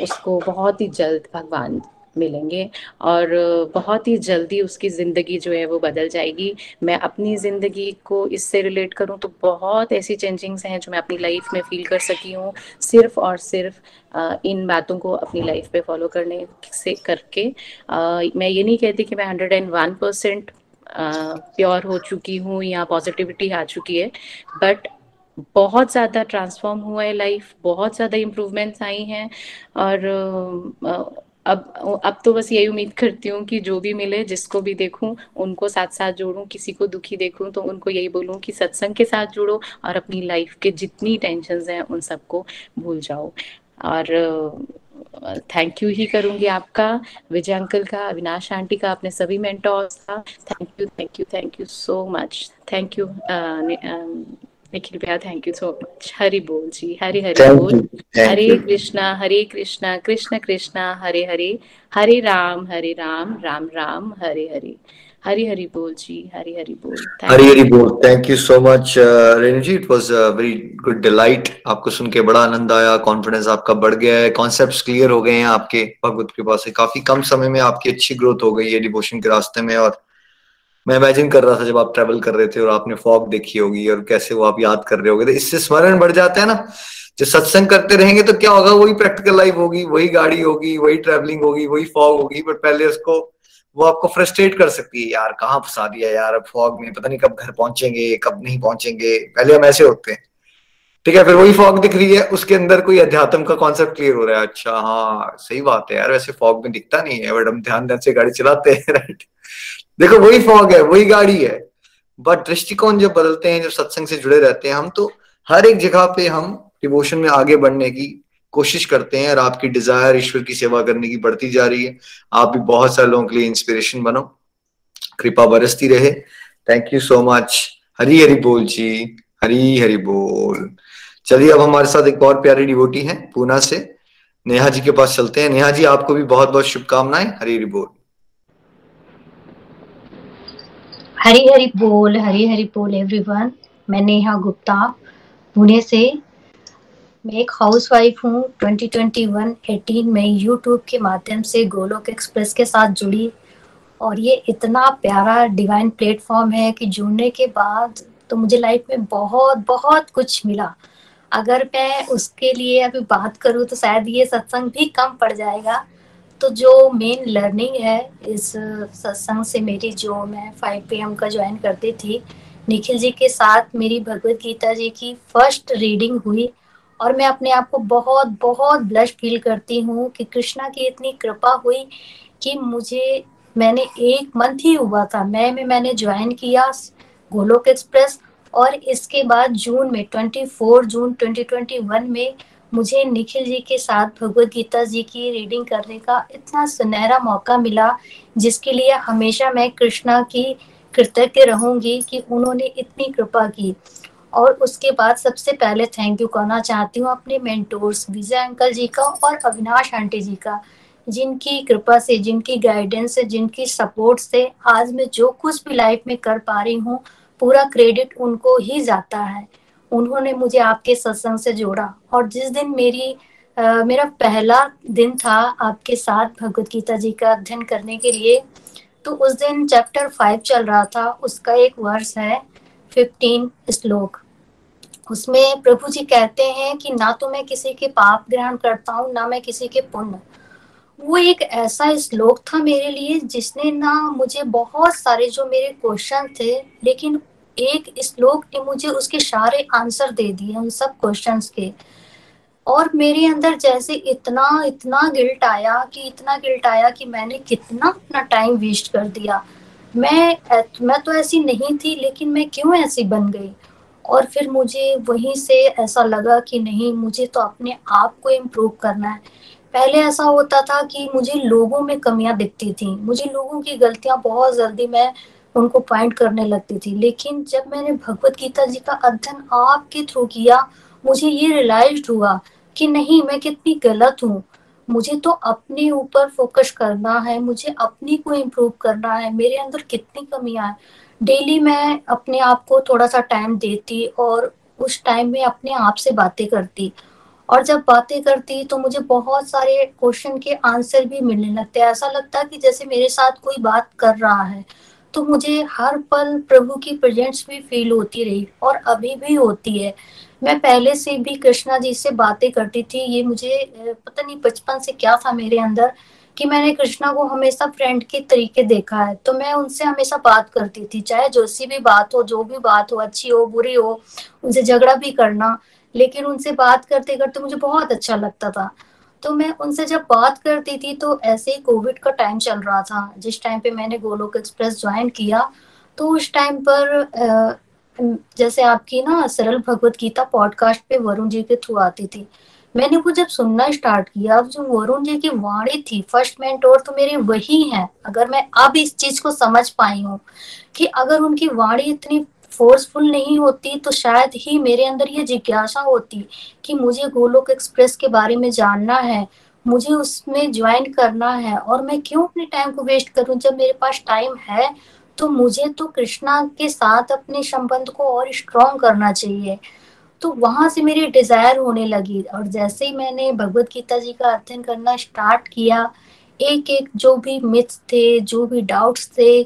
उसको बहुत ही जल्द भगवान मिलेंगे। और बहुत ही जल्दी उसकी ज़िंदगी जो है वो बदल जाएगी। मैं अपनी ज़िंदगी को इससे रिलेट करूँ तो बहुत ऐसी चेंजिंग्स हैं जो मैं अपनी लाइफ में फील कर सकी हूँ, सिर्फ़ और सिर्फ़ इन बातों को अपनी लाइफ पे फॉलो करने से करके। मैं ये नहीं कहती कि मैं hundred and one percent pure हो चुकी हूँ या पॉजिटिविटी आ चुकी है, बट बहुत ज़्यादा ट्रांसफॉर्म हुआ है लाइफ, बहुत ज़्यादा इम्प्रूवमेंट्स आई हैं। और अब अब तो बस यही उम्मीद करती हूँ कि जो भी मिले, जिसको भी देखूँ, उनको साथ साथ जोड़ूं, किसी को दुखी देखूँ तो उनको यही बोलूँ कि सत्संग के साथ जुड़ो और अपनी लाइफ के जितनी टेंशन हैं, उन सबको भूल जाओ। और थैंक यू ही करूँगी आपका, विजय अंकल का, अविनाश आंटी का, अपने सभी मेंटोर्स का। Thank you thank you thank you so much thank you Nikhil भैया thank you so much Hari बोल जी हरि हरि बोल. हरे कृष्णा हरे कृष्णा कृष्ण कृष्णा हरे हरे. हरे राम हरे राम राम राम हरे हरे. हरी हरी बोल जी हरी हरी बोल. हरी हरी बोल thank you so much Renu ji it was a very good delight आपको सुन के बड़ा आनंद आया कॉन्फिडेंस आपका बढ़ गया है कॉन्सेप्ट्स क्लियर हो गए हैं आपके. भगवत कृपा से काफ़ी कम समय में आपकी अच्छी ग्रोथ हो गई है डिवोशन के रास्ते में और मैं इमेजिन कर रहा था जब आप ट्रेवल कर रहे थे और आपने फॉग देखी होगी और कैसे वो आप याद कर रहे होगे। तो इससे स्मरण बढ़ जाता है ना। जो सत्संग करते रहेंगे तो क्या होगा? वही प्रैक्टिकल लाइफ होगी, वही गाड़ी होगी, वही ट्रेवलिंग होगी, वही फॉग होगी बट पहले उसको, वो आपको फ्रस्ट्रेट कर सकती है। यार, कहाँ फंसा दिया यार फॉग में पता नहीं कब घर पहुँचेंगे, कब नहीं पहुँचेंगे। पहले हम ऐसे होते हैं। ठीक है, फिर वही फॉग दिख रही है, उसके अंदर कोई अध्यात्म का कॉन्सेप्ट क्लियर हो रहा है। अच्छा हाँ सही बात है यार, वैसे फॉग में दिखता नहीं है बट हम ध्यान ध्यान से गाड़ी चलाते हैं राइट देखो वही फॉग है, वही गाड़ी है। बट दृष्टिकोण जब बदलते हैं, जब सत्संग से जुड़े रहते हैं, हम तो हर एक जगह पे हम डिवोशन में आगे बढ़ने की कोशिश करते हैं और आपकी डिज़ायर ईश्वर की सेवा करने की बढ़ती जा रही है। आप भी बहुत सारे लोगों के लिए इंस्पिरेशन बनो। कृपा बरसती रहे। Thank you so much Hari Hari बोल जी। हरी हरी बोल। चलिए, अब हमारे साथ एक और प्यारी डिवोटी है, पूना से। नेहा जी के पास चलते हैं। नेहा जी, आपको भी बहुत बहुत शुभकामनाएँ। हरी हरी बोल। हरी हरी बोल हरी हरी बोल एवरीवन मैं नेहा गुप्ता पुणे से। मैं एक हाउस वाइफ हूँ 2021 18 में यूट्यूब के माध्यम से गोलोक एक्सप्रेस के साथ जुड़ी। और ये इतना प्यारा डिवाइन प्लेटफॉर्म है कि जुड़ने के बाद तो मुझे लाइफ में बहुत बहुत कुछ मिला। अगर मैं उसके लिए अभी बात करूँ तो शायद ये सत्संग भी कम पड़ जाएगा। तो जो मेन लर्निंग है, इस, सत्संग से मेरी जो मैं फाइव पी का ज्वाइन करती थी, निखिल जी के साथ मेरी भगवत गीता जी की फ़र्स्ट रीडिंग हुई और मैं अपने आप को बहुत बहुत ब्लश फील करती हूँ कि कृष्णा की इतनी कृपा हुई कि मुझे, मैंने एक मंथ ही हुआ था। मैं में मैंने ज्वाइन किया गोलोक एक्सप्रेस और इसके बाद जून में 24 जून 2021 में मुझे निखिल जी के साथ भगवत गीता जी की रीडिंग करने का इतना सुनहरा मौका मिला, जिसके लिए हमेशा मैं कृष्णा की कृतज्ञ रहूँगी कि उन्होंने इतनी कृपा की। और उसके बाद सबसे पहले थैंक यू करना चाहती हूँ अपने मेंटोर्स विजय अंकल जी का और अविनाश आंटी जी का, जिनकी कृपा से, जिनकी गाइडेंस से, जिनकी सपोर्ट से आज मैं जो कुछ भी लाइफ में कर पा रही हूँ, पूरा क्रेडिट उनको ही जाता है। उन्होंने मुझे आपके सत्संग से जोड़ा। और जिस दिन मेरी आ, मेरा पहला दिन था आपके साथ भगवत गीता जी का अध्ययन करने के लिए तो उस दिन चैप्टर फाइव चल रहा था। उसका एक वर्ष है फिफ्टीन श्लोक। उसमें प्रभु जी कहते हैं कि ना तो मैं किसी के पाप ग्रहण करता हूँ ना मैं किसी के पुण्य। वो एक ऐसा श्लोक था मेरे लिए जिसने ना मुझे बहुत सारे जो मेरे क्वेश्चन थे लेकिन एक श्लोक ने मुझे उसके सारे आंसर दे दिए उन सब क्वेश्चंस के। और मेरे अंदर जैसे इतना इतना गिल्ट आया कि, इतना गिल्ट आया कि मैंने कितना अपना टाइम वेस्ट कर दिया। मैं मैं तो ऐसी नहीं थी, लेकिन मैं क्यों ऐसी बन गई? और फिर मुझे वहीं से ऐसा लगा कि नहीं, मुझे तो अपने आप को इम्प्रूव करना है। पहले ऐसा होता था कि मुझे लोगों में कमियाँ दिखती थी। मुझे लोगों की गलतियाँ बहुत जल्दी मैं उनको पॉइंट करने लगती थी। लेकिन जब मैंने भगवत गीता जी का अध्ययन आपके थ्रू किया, मुझे ये रियलाइज़ हुआ कि नहीं, मैं कितनी गलत हूँ। मुझे तो अपने ऊपर फोकस करना है, मुझे अपनी को इम्प्रूव करना है, मेरे अंदर कितनी कमियाँ है। डेली मैं अपने आप को थोड़ा सा टाइम देती और उस टाइम में अपने आप से बातें करती। और जब बातें करती तो मुझे बहुत सारे क्वेश्चन के आंसर भी मिलने लगते ऐसा लगता कि जैसे मेरे साथ कोई बात कर रहा है। तो मुझे हर पल प्रभु की प्रेजेंस भी फील होती रही और अभी भी होती है। मैं पहले से भी कृष्णा जी से बातें करती थी। ये मुझे पता नहीं बचपन से क्या था मेरे अंदर कि मैंने कृष्णा को हमेशा फ्रेंड के तरीके देखा है। तो मैं उनसे हमेशा बात करती थी, चाहे जो सी भी बात हो, जो भी बात हो, अच्छी हो, बुरी हो, उनसे झगड़ा भी करना। लेकिन उनसे बात करते करते मुझे बहुत अच्छा लगता था। तो मैं उनसे जब बात करती थी तो ऐसे ही कोविड का टाइम चल रहा था। जिस टाइम पे मैंने गोलोक एक्सप्रेस ज्वाइन किया तो उस टाइम पर जैसे आपकी ना सरल भगवत गीता पॉडकास्ट पे वरुण जी के थ्रू आती थी, मैंने वो जब सुनना स्टार्ट किया, अब जो वरुण जी की वाणी थी फ़र्स्ट मेंटोर तो मेरे वही है। अगर मैं अब इस चीज़ को समझ पाई हूँ कि अगर उनकी वाणी इतनी फोर्सफुल नहीं होती तो शायद ही मेरे अंदर ये जिज्ञासा होती कि मुझे गोलोक एक्सप्रेस के बारे में जानना है, मुझे उसमें ज्वाइन करना है और मैं क्यों अपने टाइम को वेस्ट करूँ? जब मेरे पास टाइम है तो मुझे तो कृष्णा के साथ अपने संबंध को और स्ट्रॉन्ग करना चाहिए। तो वहाँ से मेरी डिज़ायर होने लगी और जैसे ही मैंने भगवत गीता जी का अध्ययन करना स्टार्ट किया एक एक जो भी मिथ्स थे, जो भी डाउट्स थे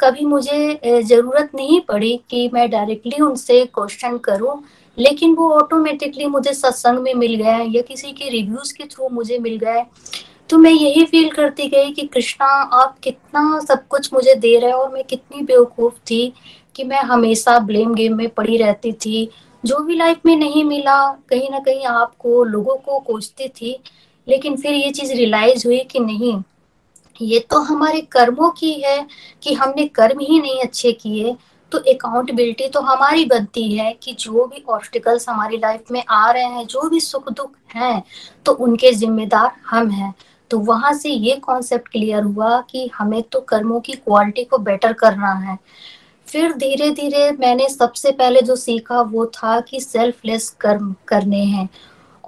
कभी मुझे ज़रूरत नहीं पड़ी कि मैं डायरेक्टली उनसे क्वेश्चन करूँ, लेकिन वो ऑटोमेटिकली मुझे सत्संग में मिल गया या किसी के रिव्यूज़ के थ्रू मुझे मिल गए। तो मैं यही फील करती गई कि कृष्णा, आप कितना सब कुछ मुझे दे रहे हो और मैं कितनी बेवकूफ़ थी कि मैं हमेशा ब्लेम गेम में पड़ी रहती थी। जो भी लाइफ में नहीं मिला, कहीं ना कहीं आपको, लोगों को कोचती थी, लेकिन फिर ये चीज़ रियलाइज़ हुई कि नहीं ये तो हमारे कर्मों की है कि हमने कर्म ही नहीं अच्छे किए तो अकाउंटेबिलिटी तो हमारी बनती है कि जो भी ऑब्स्टिकल्स हमारी लाइफ में आ रहे हैं, जो भी सुख दुख हैं तो उनके जिम्मेदार हम हैं। तो वहाँ से ये कॉन्सेप्ट क्लियर हुआ कि हमें तो कर्मों की क्वालिटी को बेटर करना है। फिर धीरे धीरे मैंने सबसे पहले जो सीखा वो था कि सेल्फलेस कर्म करने हैं।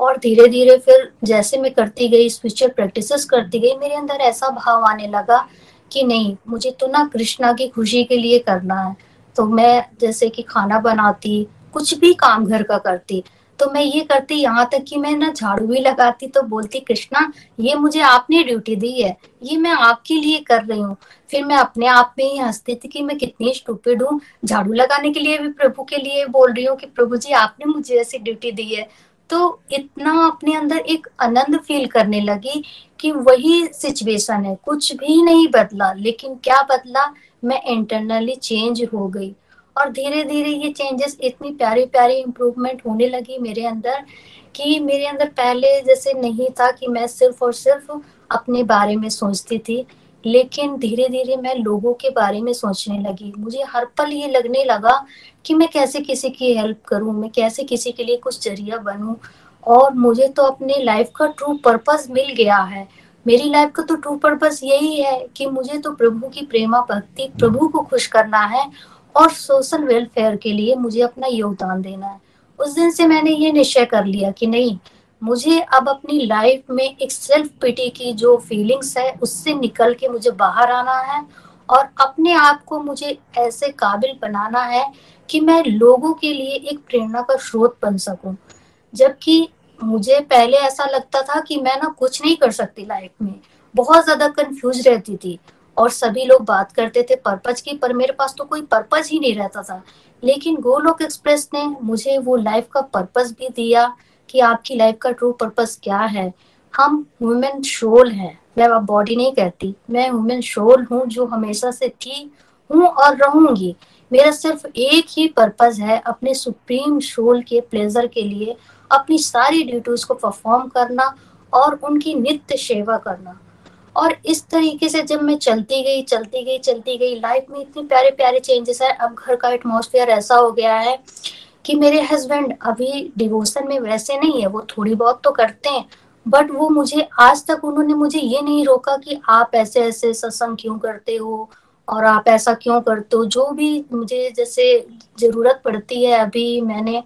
और धीरे धीरे फिर जैसे मैं करती गई स्पिरिचुअल प्रैक्टिसेस करती गई, मेरे अंदर ऐसा भाव आने लगा कि नहीं, मुझे तो ना कृष्णा की खुशी के लिए करना है। तो मैं जैसे कि खाना बनाती, कुछ भी काम घर का करती तो मैं ये करती, यहाँ तक कि मैं ना झाड़ू भी लगाती तो बोलती, कृष्णा, ये मुझे आपने ड्यूटी दी है, ये मैं आपके लिए कर रही हूँ। फिर मैं अपने आप में ही हंसती थी कि मैं कितनी स्टूपिड हूँ, झाड़ू लगाने के लिए भी प्रभु के लिए बोल रही हूँ कि प्रभु जी, आपने मुझे ऐसी ड्यूटी दी है। तो इतना अपने अंदर एक आनंद फील करने लगी कि वही सिचुएशन है। कुछ भी नहीं बदला, लेकिन क्या बदला? मैं इंटरनली चेंज हो गई। और धीरे धीरे ये चेंजेस इतनी प्यारी प्यारी इम्प्रूवमेंट होने लगी मेरे अंदर कि मेरे अंदर पहले जैसे नहीं था कि मैं सिर्फ़ और सिर्फ़ अपने बारे में सोचती थी। लेकिन धीरे धीरे मैं लोगों के बारे में सोचने लगी। मुझे हर पल ये लगने लगा कि मैं कैसे किसी की हेल्प करूँ, मैं कैसे किसी के लिए कुछ ज़रिया बनूं। और मुझे तो अपने लाइफ का ट्रू पर्पस मिल गया है। मेरी लाइफ का तो ट्रू पर्पस यही है कि मुझे तो प्रभु की प्रेमा भक्ति, प्रभु को खुश करना है और सोशल वेलफेयर के लिए मुझे अपना योगदान देना है। उस दिन से मैंने ये निश्चय कर लिया कि नहीं मुझे अब अपनी लाइफ में एक सेल्फ पिटी की जो फीलिंग्स है, उससे निकल के मुझे बाहर आना है और अपने आप को मुझे ऐसे काबिल बनाना है कि मैं लोगों के लिए एक प्रेरणा का स्रोत बन सकूँ। जबकि मुझे पहले ऐसा लगता था कि मैं ना कुछ नहीं कर सकती लाइफ में। बहुत ज़्यादा कंफ्यूज रहती थी और सभी लोग बात करते थे पर्पज की, पर मेरे पास तो कोई पर्पज ही नहीं रहता था। लेकिन गोलोक एक्सप्रेस ने मुझे वो लाइफ का पर्पज भी दिया कि आपकी लाइफ का ट्रू पर्पस क्या है? हम ह्यूमन शोल हैं। मैं अब बॉडी नहीं कहती। मैं ह्यूमन शोल हूँ जो हमेशा से थी हूँ और रहूँगी। मेरा सिर्फ़ एक ही पर्पज है, अपने सुप्रीम शोल के प्लेजर के लिए अपनी सारी ड्यूटीज़ को परफॉर्म करना और उनकी नित्य सेवा करना। और इस तरीके से जब मैं चलती गई चलती गई चलती गई लाइफ में इतने प्यारे प्यारे चेंजेस है अब घर का एटमोसफियर ऐसा हो गया है कि मेरे हस्बैंड अभी डिवोशन में वैसे नहीं है, वो थोड़ी बहुत तो करते हैं बट वो मुझे आज तक उन्होंने मुझे ये नहीं रोका कि आप ऐसे ऐसे सत्संग क्यों करते हो और आप ऐसा क्यों करते हो। जो भी मुझे जैसे ज़रूरत पड़ती है, अभी मैंने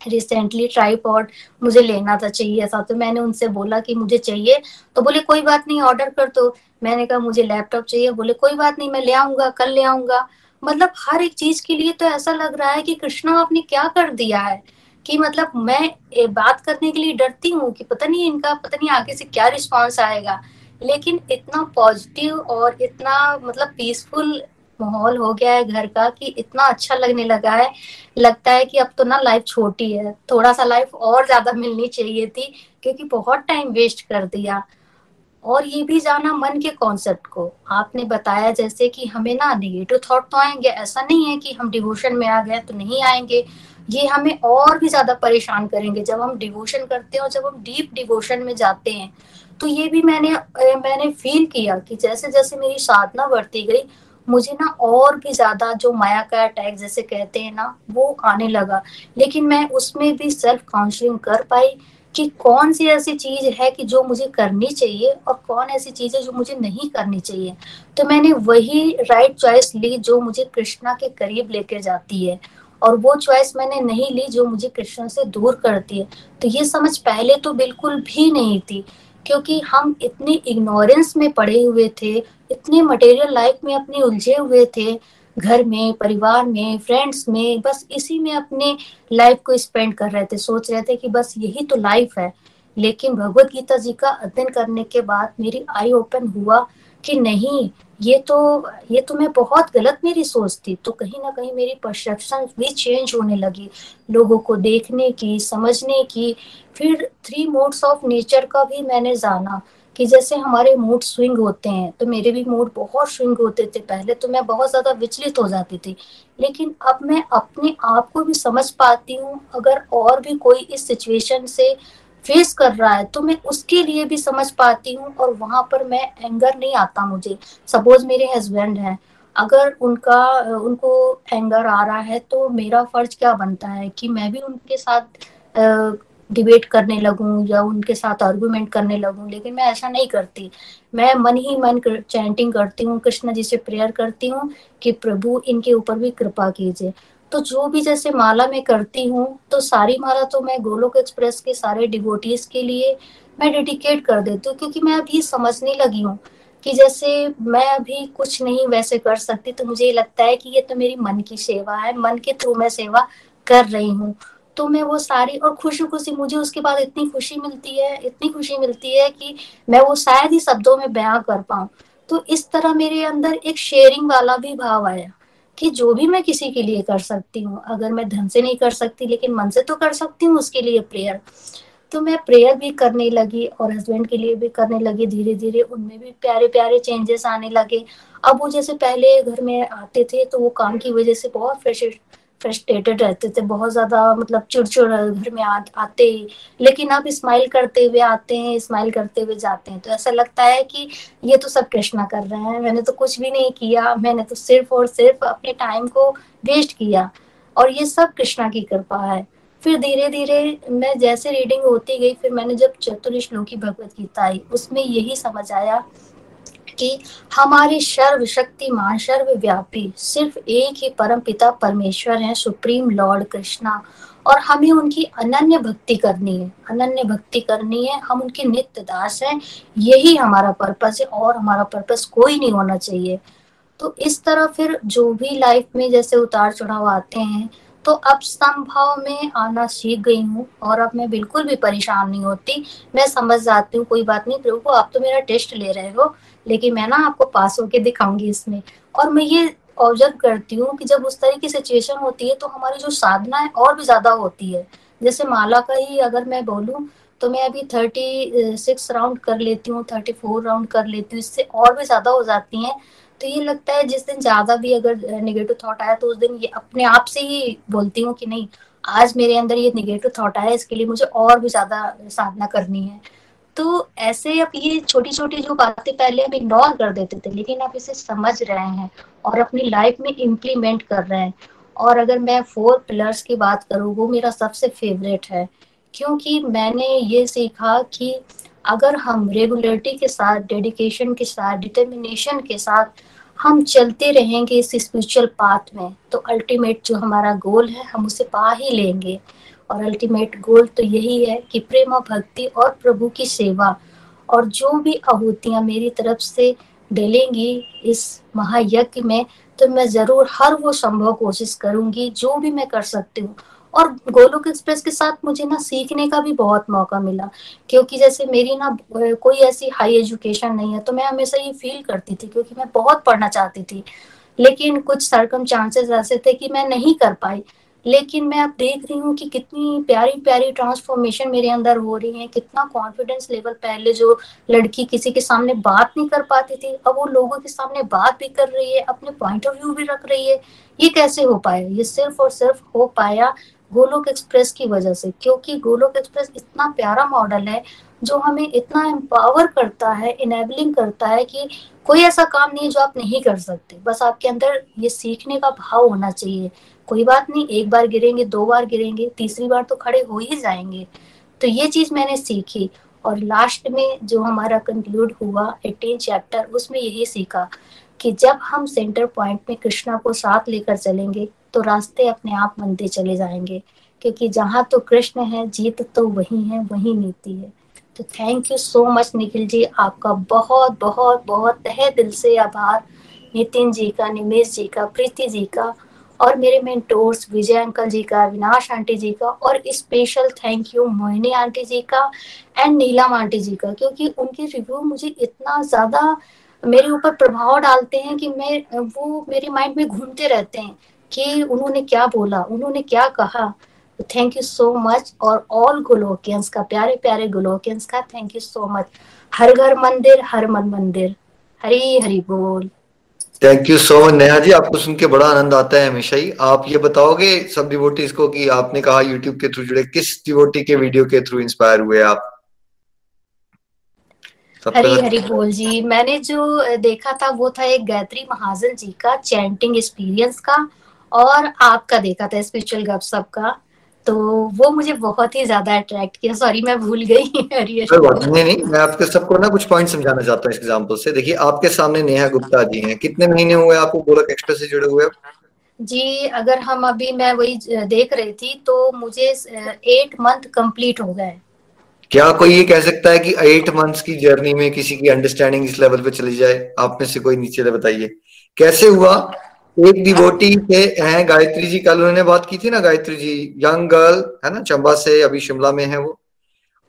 रिसेंटली ट्राईपॉड मुझे लेना था चाहिए था तो मैंने उनसे बोला कि मुझे चाहिए तो बोले, कोई बात नहीं ऑर्डर कर दो। मैंने कहा, मुझे लैपटॉप चाहिए। बोले, कोई बात नहीं, मैं ले आऊँगा, कल ले आऊँगा। मतलब हर एक चीज़ के लिए तो ऐसा लग रहा है कि कृष्णा आपने क्या कर दिया है? कि मतलब मैं बात करने के लिए डरती हूँ कि पता नहीं इनका, पता नहीं आगे से क्या रिस्पॉन्स आएगा। लेकिन इतना पॉजिटिव और इतना मतलब पीसफुल माहौल हो गया है घर का कि इतना अच्छा लगने लगा है। लगता है कि अब तो ना लाइफ छोटी है। थोड़ा सा लाइफ और ज़्यादा मिलनी चाहिए थी, क्योंकि बहुत टाइम वेस्ट कर दिया। और ये भी जाना मन के कॉन्सेप्ट को। आपने बताया जैसे कि हमें ना निगेटिव थॉट तो आएँगे, ऐसा नहीं है कि हम डिवोशन में आ गए तो नहीं आएँगे। ये हमें और भी ज़्यादा परेशान करेंगे। जब हम डिवोशन करते हैं और जब हम डीप डिवोशन में जाते हैं तो ये भी मैंने मैंने फील किया कि जैसे जैसे मेरी साधना बढ़ती गई, मुझे ना और भी ज़्यादा जो माया का अटैक जैसे कहते हैं ना, वो आने लगा। लेकिन मैं उसमें भी सेल्फ काउंसलिंग कर पाई। कि कौन सी ऐसी चीज़ है कि जो मुझे करनी चाहिए और कौन ऐसी चीज़ है जो मुझे नहीं करनी चाहिए। तो मैंने वही राइट चॉइस ली जो मुझे कृष्णा के करीब लेकर जाती है और वो चॉइस मैंने नहीं ली जो मुझे कृष्णा से दूर करती है। तो ये समझ पहले तो बिल्कुल भी नहीं थी, क्योंकि हम इतने इग्नोरेंस में पड़े हुए थे, इतने मटेरियल लाइफ में अपने उलझे हुए थे घर में, परिवार में फ्रेंड्स में, बस इसी में अपने लाइफ को स्पेंड कर रहे थे। सोच रहे थे कि बस यही तो लाइफ है। लेकिन भगवत गीता जी का अध्ययन करने के बाद मेरी आई ओपन हुआ कि नहीं, ये तो ये तो मैं बहुत गलत मेरी सोच थी। तो कहीं ना कहीं मेरी परसेप्शन भी चेंज होने लगी लोगों को देखने की, समझने की। फिर थ्री मोड्स ऑफ़ नेचर का भी मैंने जाना। कि जैसे हमारे मूड स्विंग होते हैं तो मेरे भी मूड बहुत स्विंग होते थे। पहले तो मैं बहुत ज़्यादा विचलित हो जाती थी। लेकिन अब मैं अपने आप को भी समझ पाती हूँ। अगर और भी कोई इस सिचुएशन से फेस कर रहा है तो मैं उसके लिए भी समझ पाती हूँ और वहाँ पर मैं एंगर नहीं आता मुझे। सपोज़ मेरे हस्बैंड हैं। अगर उनका, उनको एंगर आ रहा है तो मेरा फ़र्ज़ क्या बनता है कि मैं भी उनके साथ डिबेट करने लगूं या उनके साथ आर्गुमेंट करने लगूं लेकिन मैं ऐसा नहीं करती। मैं मन ही मन कर, चैंटिंग करती हूँ कृष्ण जी से प्रेयर करती हूँ कि प्रभु इनके ऊपर भी कृपा कीजिए। तो जो भी जैसे माला मैं करती हूँ तो सारी माला तो मैं गोलोक एक्सप्रेस के सारे डिवोटीज के लिए मैं डेडिकेट कर देती हूँ क्योंकि मैं अभी समझने लगी हूँ कि जैसे मैं अभी कुछ नहीं वैसे कर सकती तो मुझे लगता है कि ये तो मेरी मन की सेवा है मन के थ्रू मैं सेवा कर रही हूँ। तो मैं वो सारी, और खुशी खुशी मुझे उसके बाद इतनी खुशी मिलती है, इतनी खुशी मिलती है कि मैं वो शायद ही शब्दों में बयां कर पाऊँ। तो इस तरह मेरे अंदर एक शेयरिंग वाला भी भाव आया कि जो भी मैं किसी के लिए कर सकती हूँ, अगर मैं धन से नहीं कर सकती, लेकिन मन से तो कर सकती हूँ उसके लिए प्रेयर तो मैं प्रेयर भी करने लगी और हस्बैंड के लिए भी करने लगी धीरे धीरे उनमें भी प्यारे प्यारे चेंजेस आने लगे। अब वो जैसे पहले घर में आते थे तो वो काम की वजह से बहुत फ्रस्ट्रेटेड रहते थे बहुत ज़्यादा मतलब चिड़चिड़ घर में आ, आते ही। लेकिन अब स्माइल करते हुए आते हैं स्माइल करते हुए जाते हैं। तो ऐसा लगता है कि ये तो सब कृष्णा कर रहे हैं। मैंने तो कुछ भी नहीं किया। मैंने तो सिर्फ़ और सिर्फ़ अपने टाइम को वेस्ट किया। और ये सब कृष्णा की कृपा है। फिर धीरे धीरे मैं जैसे रीडिंग होती गई फिर मैंने जब चतुर श्लोकी भगवत गीता आई उसमें यही समझ आया कि हमारे सर्वशक्तिमान, सर्वव्यापी, सिर्फ़ एक ही परम पिता परमेश्वर है, सुप्रीम लॉर्ड कृष्णा। और हमें उनकी अनन्य भक्ति करनी है, अनन्य भक्ति करनी है। हम उनके नित्य दास हैं, यही हमारा पर्पस है और हमारा पर्पस कोई नहीं होना चाहिए। तो इस तरह फिर जो भी लाइफ में जैसे उतार चढ़ाव आते हैं तो अब संभव में आना सीख गई हूँ और अब मैं बिल्कुल भी परेशान नहीं होती। मैं समझ जाती हूँ, कोई बात नहीं प्रभु, आप तो मेरा टेस्ट ले रहे हो। लेकिन मैं ना आपको पास होके दिखाऊँगी इसमें। और मैं ये ऑब्ज़र्व करती हूँ कि जब उस तरह की सिचुएशन होती है तो हमारी जो साधना है और भी ज़्यादा होती है। जैसे माला का ही अगर मैं बोलूँ तो मैं अभी थर्टी सिक्स राउंड कर लेती हूँ थर्टी फोर राउंड कर लेती हूँ, इससे और भी ज़्यादा हो जाती हैं। तो ये लगता है जिस दिन ज़्यादा भी अगर निगेटिव थॉट आया तो उस दिन ये अपने आप से ही बोलती हूँ कि नहीं, आज मेरे अंदर ये निगेटिव थॉट आया, इसके लिए मुझे और भी ज़्यादा साधना करनी है। तो ऐसे अब ये छोटी छोटी जो बातें पहले हम इग्नोर कर देते थे, लेकिन आप इसे समझ रहे हैं और अपनी लाइफ में इम्प्लीमेंट कर रहे हैं। और अगर मैं फोर पिलर्स की बात करूँ, वो मेरा सबसे फेवरेट है, क्योंकि मैंने ये सीखा कि अगर हम रेगुलरिटी के साथ डेडिकेशन के साथ डिटर्मिनेशन के साथ हम चलते रहेंगे इस स्पिरिचुअल पाथ में तो अल्टीमेट जो हमारा गोल है, हम उसे पा ही लेंगे। और अल्टीमेट गोल तो यही है कि प्रेम और भक्ति और प्रभु की सेवा और जो भी आहूतियाँ मेरी तरफ़ से डलेंगी इस महायज्ञ में तो मैं ज़रूर हर वो संभव कोशिश करूँगी, जो भी मैं कर सकती हूँ। और गोलोक एक्सप्रेस के साथ मुझे ना सीखने का भी बहुत मौका मिला, क्योंकि जैसे मेरी ना कोई ऐसी हाई एजुकेशन नहीं है तो मैं हमेशा ये फील करती थी, क्योंकि मैं बहुत पढ़ना चाहती थी। लेकिन कुछ सरकम चांसेस ऐसे थे कि मैं नहीं कर पाई। लेकिन मैं अब देख रही हूँ कि कितनी प्यारी प्यारी ट्रांसफॉर्मेशन मेरे अंदर हो रही है। कितना कॉन्फिडेंस लेवल पहले जो लड़की किसी के सामने बात नहीं कर पाती थी, अब वो लोगों के सामने बात भी कर रही है, अपने पॉइंट ऑफ़ व्यू भी रख रही है। ये कैसे हो पाया? ये सिर्फ़ और सिर्फ़ हो पाया गोलोक एक्सप्रेस की वजह से, क्योंकि गोलोक एक्सप्रेस इतना प्यारा मॉडल है जो हमें इतना एम्पावर करता है इनेबलिंग करता है कि कोई ऐसा काम नहीं है जो आप नहीं कर सकते। बस आपके अंदर ये सीखने का भाव होना चाहिए। कोई बात नहीं, एक बार गिरेंगे, दो बार गिरेंगे, तीसरी बार तो खड़े हो ही जाएँगे। तो ये चीज़ मैंने सीखी और लास्ट में जो हमारा कंक्लूड हुआ एटीन चैप्टर उसमें यही सीखा कि जब हम सेंटर पॉइंट में कृष्णा को साथ लेकर चलेंगे तो रास्ते अपने आप बनते चले जाएँगे। क्योंकि जहाँ तो कृष्ण है, जीत तो वही है, वही नीति है। तो thank you so much Nikhil ji, आपका बहुत बहुत बहुत तहे दिल से आभार। नितिन जी का, निमेश जी का, प्रीति जी का और मेरे मेंटोर्स विजय अंकल जी का अविनाश आंटी जी का और special thank you Mohini aunty ji का एंड नीलम आंटी जी का, क्योंकि उनके रिव्यू मुझे इतना ज़्यादा मेरे ऊपर प्रभाव डालते हैं कि मैं, वो मेरे माइंड में घूमते रहते हैं कि उन्होंने क्या बोला, उन्होंने क्या कहा। थैंक यू सो मच और ऑल गोलोकियंस का, प्यारे प्यारे गोलोकियंस का थैंक यू सो मच हर घर मंदिर, हर मन मंदिर। हरी हरी बोल। Thank you so much Neha ji आपको सुन के बड़ा आनंद आता है हमेशा ही। आप ये बताओगे सब डिवोटीज को कि आपने कहा यूट्यूब के थ्रू जुड़े किस डिवोटी के वीडियो के थ्रू इंस्पायर हुए आप? हरी हरी बोल जी मैंने जो देखा था वो था एक गायत्री महाजन जी का चैंटिंग एक्सपीरियंस का और आपका देखा था स्पिरिचुअल गपशप का तो वो मुझे बहुत ही ज़्यादा अट्रैक्ट किया। सॉरी मैं भूल गई नहीं नहीं मैं आपके सबको ना कुछ पॉइंट समझाना चाहता हूँ एग्ज़ाम्पल से। देखिए आपके सामने नेहा गुप्ता जी हैं। कितने महीने हुए आपको गोलक एक्सप्रेस से जुड़े हुए जी अगर हम अभी मैं वही देख रही थी तो मुझे एट मंथ कंप्लीट हो गए। क्या कोई ये कह सकता है कि एट मंथ्स की जर्नी में किसी की अंडरस्टैंडिंग इस लेवल पे चली जाए? आप में से कोई नीचे बताइए। कैसे हुआ? एक डिवोटी थे हैं, गायत्री जी, कल उन्होंने बात की थी ना, गायत्री जी यंग गर्ल है ना, चंबा से, अभी शिमला में है वो।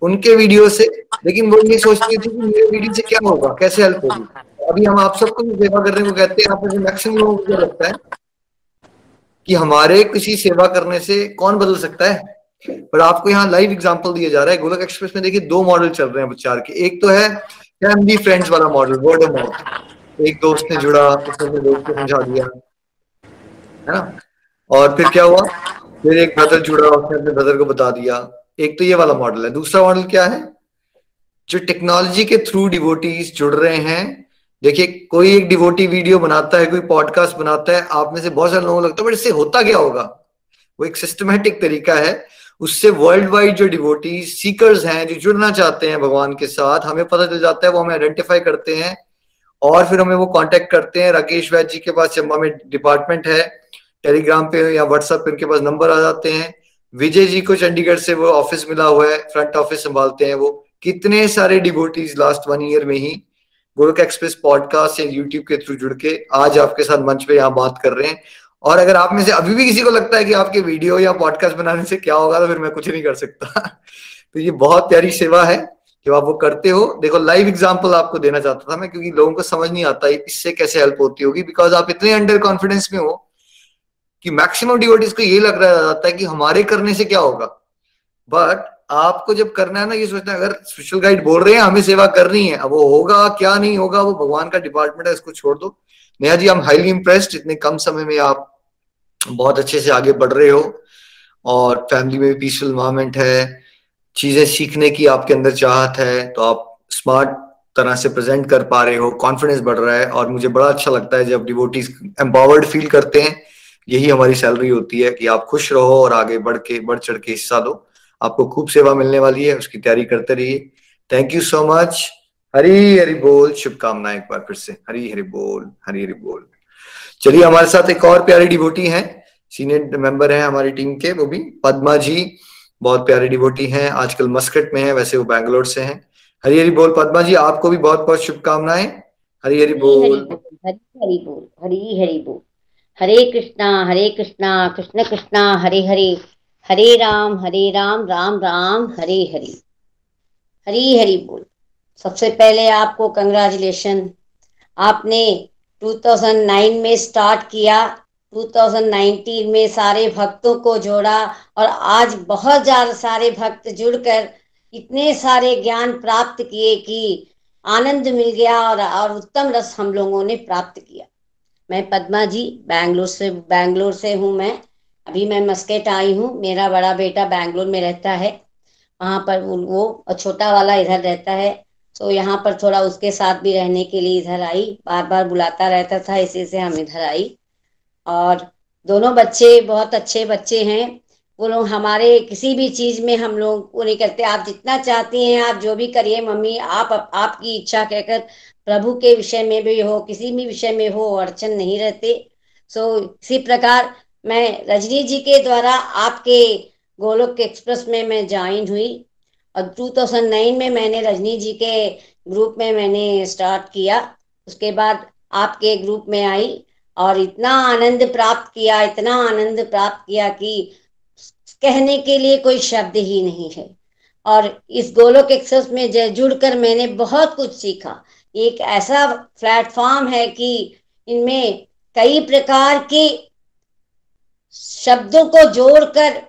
उनके वीडियो से, लेकिन वो ये सोचती थी कि मेरे वीडियो से क्या होगा, कैसे हेल्प होगी? अभी हम आप सबको भी सेवा करने को कहते हैं, आप मैक्सिमम लोगों को लगता है? कि हमारे किसी सेवा करने से कौन बदल सकता है? पर आपको यहाँ लाइव एग्ज़ाम्पल दिया जा रहा है, गोलक एक्सप्रेस में देखिए दो मॉडल चल रहे हैं प्रचार के। एक तो है फैमिली फ्रेंड्स वाला मॉडल वर्ड ऑफ़ एक दोस्त ने जुड़ा, उसने दोस्त को समझा दिया। है ना? और फिर क्या हुआ? फिर एक ब्रदर जुड़ा उसने अपने ब्रदर को बता दिया। एक तो ये वाला मॉडल है। दूसरा मॉडल क्या है? जो टेक्नोलॉजी के थ्रू डिवोटीज जुड़ रहे हैं। देखिए, कोई एक डिवोटी वीडियो बनाता है, कोई पॉडकास्ट बनाता है, आप में से बहुत सारे लोगों को लगता है, बट इससे होता क्या होगा? वो एक सिस्टमेटिक तरीका है। उससे वर्ल्ड वाइड जो डिवोटी सीकर्स हैं, जो जुड़ना चाहते हैं भगवान के साथ, हमें पता चल जाता है, वो हमें आइडेंटिफाई करते हैं और फिर हमें वो कांटेक्ट करते हैं। राकेश वैद जी के पास चंबा में डिपार्टमेंट है। टेलीग्राम पे या व्हाट्सएप पे उनके पास नंबर आ जाते हैं। विजय जी को चंडीगढ़ से वो ऑफ़िस मिला हुआ है फ्रंट ऑफ़िस संभालते हैं वो। कितने सारे डिबोटीज लास्ट वन ईयर में ही गोरख एक्सप्रेस पॉडकास्ट या यूट्यूब के थ्रू जुड़ के आज आपके साथ मंच पे यहाँ बात कर रहे हैं। और अगर आप में से अभी भी किसी को लगता है कि आपके वीडियो या पॉडकास्ट बनाने से क्या होगा तो फिर मैं कुछ नहीं कर सकता। तो ये बहुत प्यारी सेवा है जब आप वो करते हो। देखो लाइव एग्ज़ाम्पल आपको देना चाहता था मैं, क्योंकि लोगों को समझ नहीं आता इससे कैसे हेल्प होती होगी बिकॉज़ आप इतने अंडर कॉन्फिडेंस में हो कि मैक्सिमम डिवोटीज को ये लग रहा जाता है कि हमारे करने से क्या होगा? बट आपको जब करना है ना, ये सोचना अगर स्पिरिचुअल गाइड बोल रहे हैं, हमें सेवा करनी है, अब वो होगा, क्या नहीं होगा, वो भगवान का डिपार्टमेंट है, इसको छोड़ दो। नेहा जी हम हाईली इम्प्रेस्ड इतने कम समय में आप बहुत अच्छे से आगे बढ़ रहे हो, और फैमिली में भी पीसफुल इन्वायरमेंट है, चीज़ें सीखने की आपके अंदर चाहत है तो आप स्मार्ट तरह से प्रेजेंट कर पा रहे हो कॉन्फिडेंस बढ़ रहा है, और मुझे बड़ा अच्छा लगता है जब डिवोटीज एम्पावर्ड फील करते हैं। यही हमारी सैलरी होती है कि आप खुश रहो और आगे बढ़ के बढ़ चढ़ के हिस्सा दो। आपको खूब सेवा मिलने वाली है उसकी तैयारी करते रहिए। Thank you so much Hari Hari बोल शुभकामनाएँ एक बार फिर से। हरी हरी बोल हरी हरी बोल। चलिए हमारे साथ एक और प्यारी डिवोटी हैं। सीनियर मेंबर हैं हमारी टीम के वो भी पद्मा जी। बहुत प्यारी डिवोटी हैं आजकल मस्कट में है वैसे वो बैंगलोर से हैं। हरी हरी बोल पद्मा जी आपको भी बहुत बहुत शुभकामनाएँ। हरी हरी बोल हरी हरी बोल हरी हरी बोल। हरे कृष्णा हरे कृष्णा कृष्ण कृष्णा हरे हरे। हरे राम हरे राम राम राम हरे हरे। हरी हरी बोल। सबसे पहले आपको कंग्रेचुलेशन आपने 2009 में स्टार्ट किया 2019 में सारे भक्तों को जोड़ा और आज बहुत ज़्यादा सारे भक्त जुड़कर इतने सारे ज्ञान प्राप्त किए कि आनंद मिल गया और, और उत्तम रस हम लोगों ने प्राप्त किया। मैं पद्मा जी, बैंगलोर से बैंगलोर से हूँ मैं। अभी मैं मस्केट आई हूँ। मेरा बड़ा बेटा बैंगलोर में रहता है। वहाँ पर वो छोटा वाला इधर रहता है। तो यहाँ पर थोड़ा उसके साथ भी रहने के लिए इधर आई। बार बार बुलाता रहता था, इसी से हम इधर आई। और दोनों बच्चे, बहुत अच्छे बच्चे हैं। वो लोग हमारे किसी भी चीज़ में हम लोग वो नहीं करते। आप जितना चाहती हैं, आप जो भी करिए, मम्मी, आप आपकी इच्छा कहकर प्रभु के विषय में भी हो, किसी भी विषय में हो, अड़चन नहीं रहते। सो इसी प्रकार मैं रजनी जी के द्वारा आपके गोलोक एक्सप्रेस में मैं ज्वाइन हुई। और 2009 में मैंने रजनी जी के ग्रुप में मैंने स्टार्ट किया। उसके बाद आपके ग्रुप में आई और इतना आनंद प्राप्त किया, इतना आनंद प्राप्त किया कि कहने के लिए कोई शब्द ही नहीं है। और इस गोलोक एक्सेस में जुड़कर मैंने बहुत कुछ सीखा। एक ऐसा प्लेटफॉर्म है कि इनमें कई प्रकार के शब्दों को जोड़कर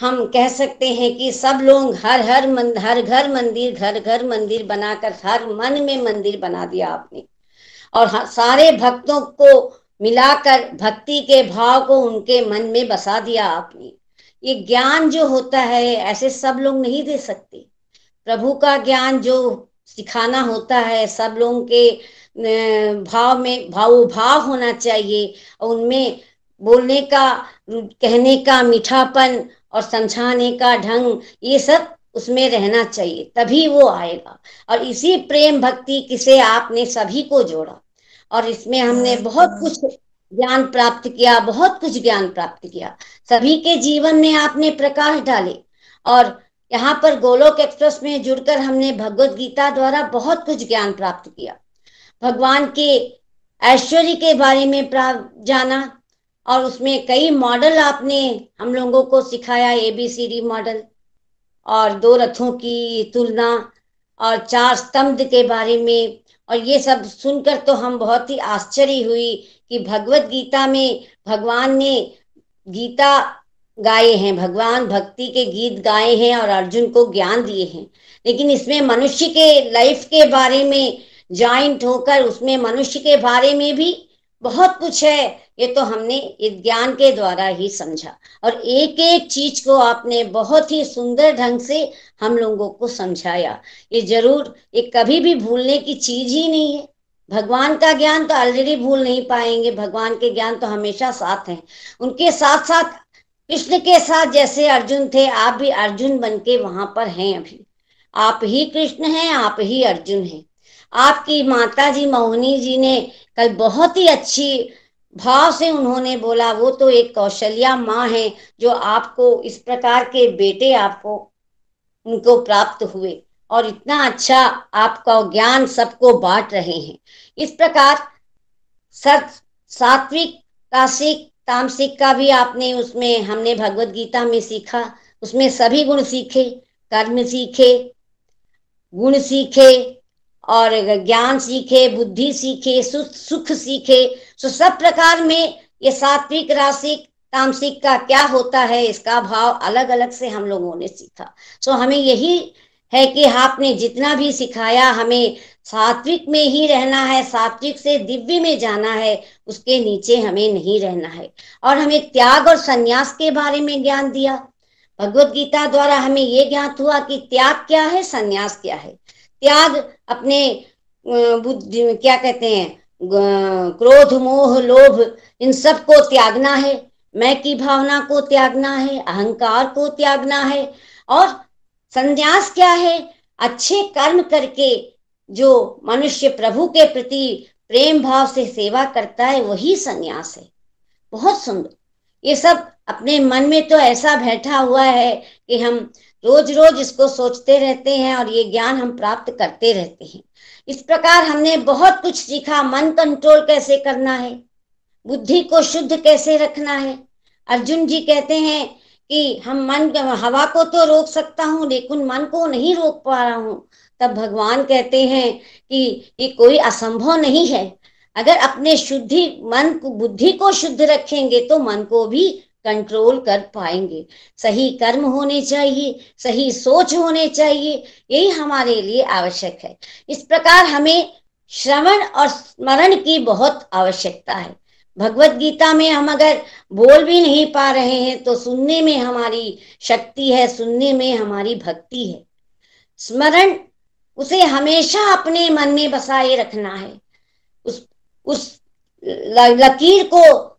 हम कह सकते हैं कि सब लोग हर हर मंद, हर घर मंदिर घर घर मंदिर बनाकर हर मन में मंदिर बना दिया आपने। और सारे भक्तों को मिलाकर भक्ति के भाव को उनके मन में बसा दिया आपने। ये ज्ञान जो होता है ऐसे सब लोग नहीं दे सकते। प्रभु का ज्ञान जो सिखाना होता है सब लोगों के भाव में भाव भाव होना चाहिए और उनमें बोलने का कहने का मीठापन और समझाने का ढंग ये सब उसमें रहना चाहिए तभी वो आएगा। और इसी प्रेम भक्ति किसे आपने सभी को जोड़ा। और इसमें हमने बहुत कुछ ज्ञान प्राप्त किया, बहुत कुछ ज्ञान प्राप्त किया। सभी के जीवन में आपने प्रकाश डाले और यहाँ पर गोलोक एक्सप्रेस में जुड़कर हमने भगवत गीता द्वारा बहुत कुछ ज्ञान प्राप्त किया। भगवान के ऐश्वर्य के बारे में जाना और उसमें कई मॉडल आपने हम लोगों को सिखाया एबीसीडी मॉडल और दो रथों की तुलना और चार स्तंभ के बारे में और ये सब सुनकर तो हम बहुत ही आश्चर्य हुई कि भगवत गीता में भगवान ने गीता गाए हैं, भगवान भक्ति के गीत गाए हैं और अर्जुन को ज्ञान दिए हैं। लेकिन इसमें मनुष्य के लाइफ के बारे में ज्वाइंट होकर उसमें मनुष्य के बारे में भी बहुत कुछ है। ये तो हमने ज्ञान के द्वारा ही समझा। और एक एक चीज़ को आपने बहुत ही सुंदर ढंग से हम लोगों को समझाया। ये ज़रूर, ये कभी भी भूलने की चीज़ ही नहीं है। भगवान का ज्ञान तो ऑलरेडी भूल नहीं पाएँगे। भगवान के ज्ञान तो हमेशा साथ हैं। उनके साथ साथ कृष्ण के साथ जैसे अर्जुन थे, आप भी अर्जुन बन के वहाँ पर हैं अभी। आप ही कृष्ण हैं, आप ही अर्जुन हैं। आपकी माता जी मोहनी जी ने कल बहुत ही अच्छी भाव से उन्होंने बोला, वो तो एक कौशल्या माँ है जो आपको, इस प्रकार के बेटे आपको, उनको प्राप्त हुए और इतना अच्छा आपका ज्ञान सबको बांट रहे हैं। इस प्रकार सत, सात्विक, काशिक, तामसिक का भी आपने उसमें, हमने भगवत गीता में सीखा। उसमें सभी गुण सीखे, कर्म सीखे, गुण सीखे और ज्ञान सीखे, बुद्धि सीखे, सुख, सीखे तो सब प्रकार में ये सात्विक राशिक तामसिक का क्या होता है, इसका भाव अलग अलग से हम लोगों ने सीखा। सो हमें यही है कि आपने जितना भी सिखाया, हमें सात्विक में ही रहना है, सात्विक से दिव्य में जाना है, उसके नीचे हमें नहीं रहना है। और हमें त्याग और संन्यास के बारे में ज्ञान दिया। भगवत गीता द्वारा हमें ये ज्ञात हुआ कि त्याग क्या है, संन्यास क्या है। त्याग अपने बुद्धि, क्या कहते हैं क्रोध, मोह, लोभ, इन सबको त्यागना है। मैं की भावना को त्यागना है, अहंकार को त्यागना है। और संन्यास क्या है? अच्छे कर्म करके जो मनुष्य प्रभु के प्रति प्रेम भाव से सेवा करता है, वही संन्यास है। बहुत सुंदर। ये सब अपने मन में तो ऐसा बैठा हुआ है कि हम रोज रोज इसको सोचते रहते हैं और ये ज्ञान हम प्राप्त करते रहते हैं। इस प्रकार हमने बहुत कुछ सीखा, मन कंट्रोल कैसे करना है, बुद्धि को शुद्ध कैसे रखना है। अर्जुन जी कहते हैं कि हम मन हवा को तो रोक सकता हूँ, लेकिन मन को नहीं रोक पा रहा हूँ। तब भगवान कहते हैं कि ये कोई असंभव नहीं है। अगर अपने शुद्धि, मन को, बुद्धि को शुद्ध रखेंगे तो मन को भी कंट्रोल कर पाएँगे। सही कर्म होने चाहिए, सही सोच होने चाहिए, यही हमारे लिए आवश्यक है। इस प्रकार हमें श्रवण और स्मरण की बहुत आवश्यकता है। भगवत गीता में हम अगर बोल भी नहीं पा रहे हैं तो सुनने में हमारी शक्ति है, सुनने में हमारी भक्ति है। स्मरण उसे हमेशा अपने मन में बसाए रखना है। उस उस लकीर को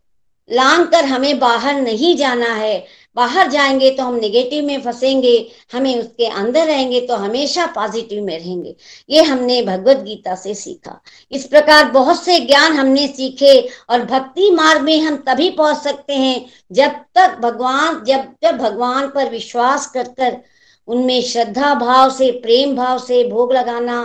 लांग कर हमें बाहर नहीं जाना है। बाहर जाएँगे तो हम नेगेटिव में फंसेंगे, हमें उसके अंदर रहेंगे तो हमेशा पॉजिटिव में रहेंगे। ये हमने भगवत गीता से सीखा। इस प्रकार बहुत से ज्ञान हमने सीखे और भक्ति मार्ग में हम तभी पहुँच सकते हैं जब तक भगवान, जब जब भगवान पर विश्वास कर कर उनमें श्रद्धा भाव से, प्रेम भाव से भोग लगाना,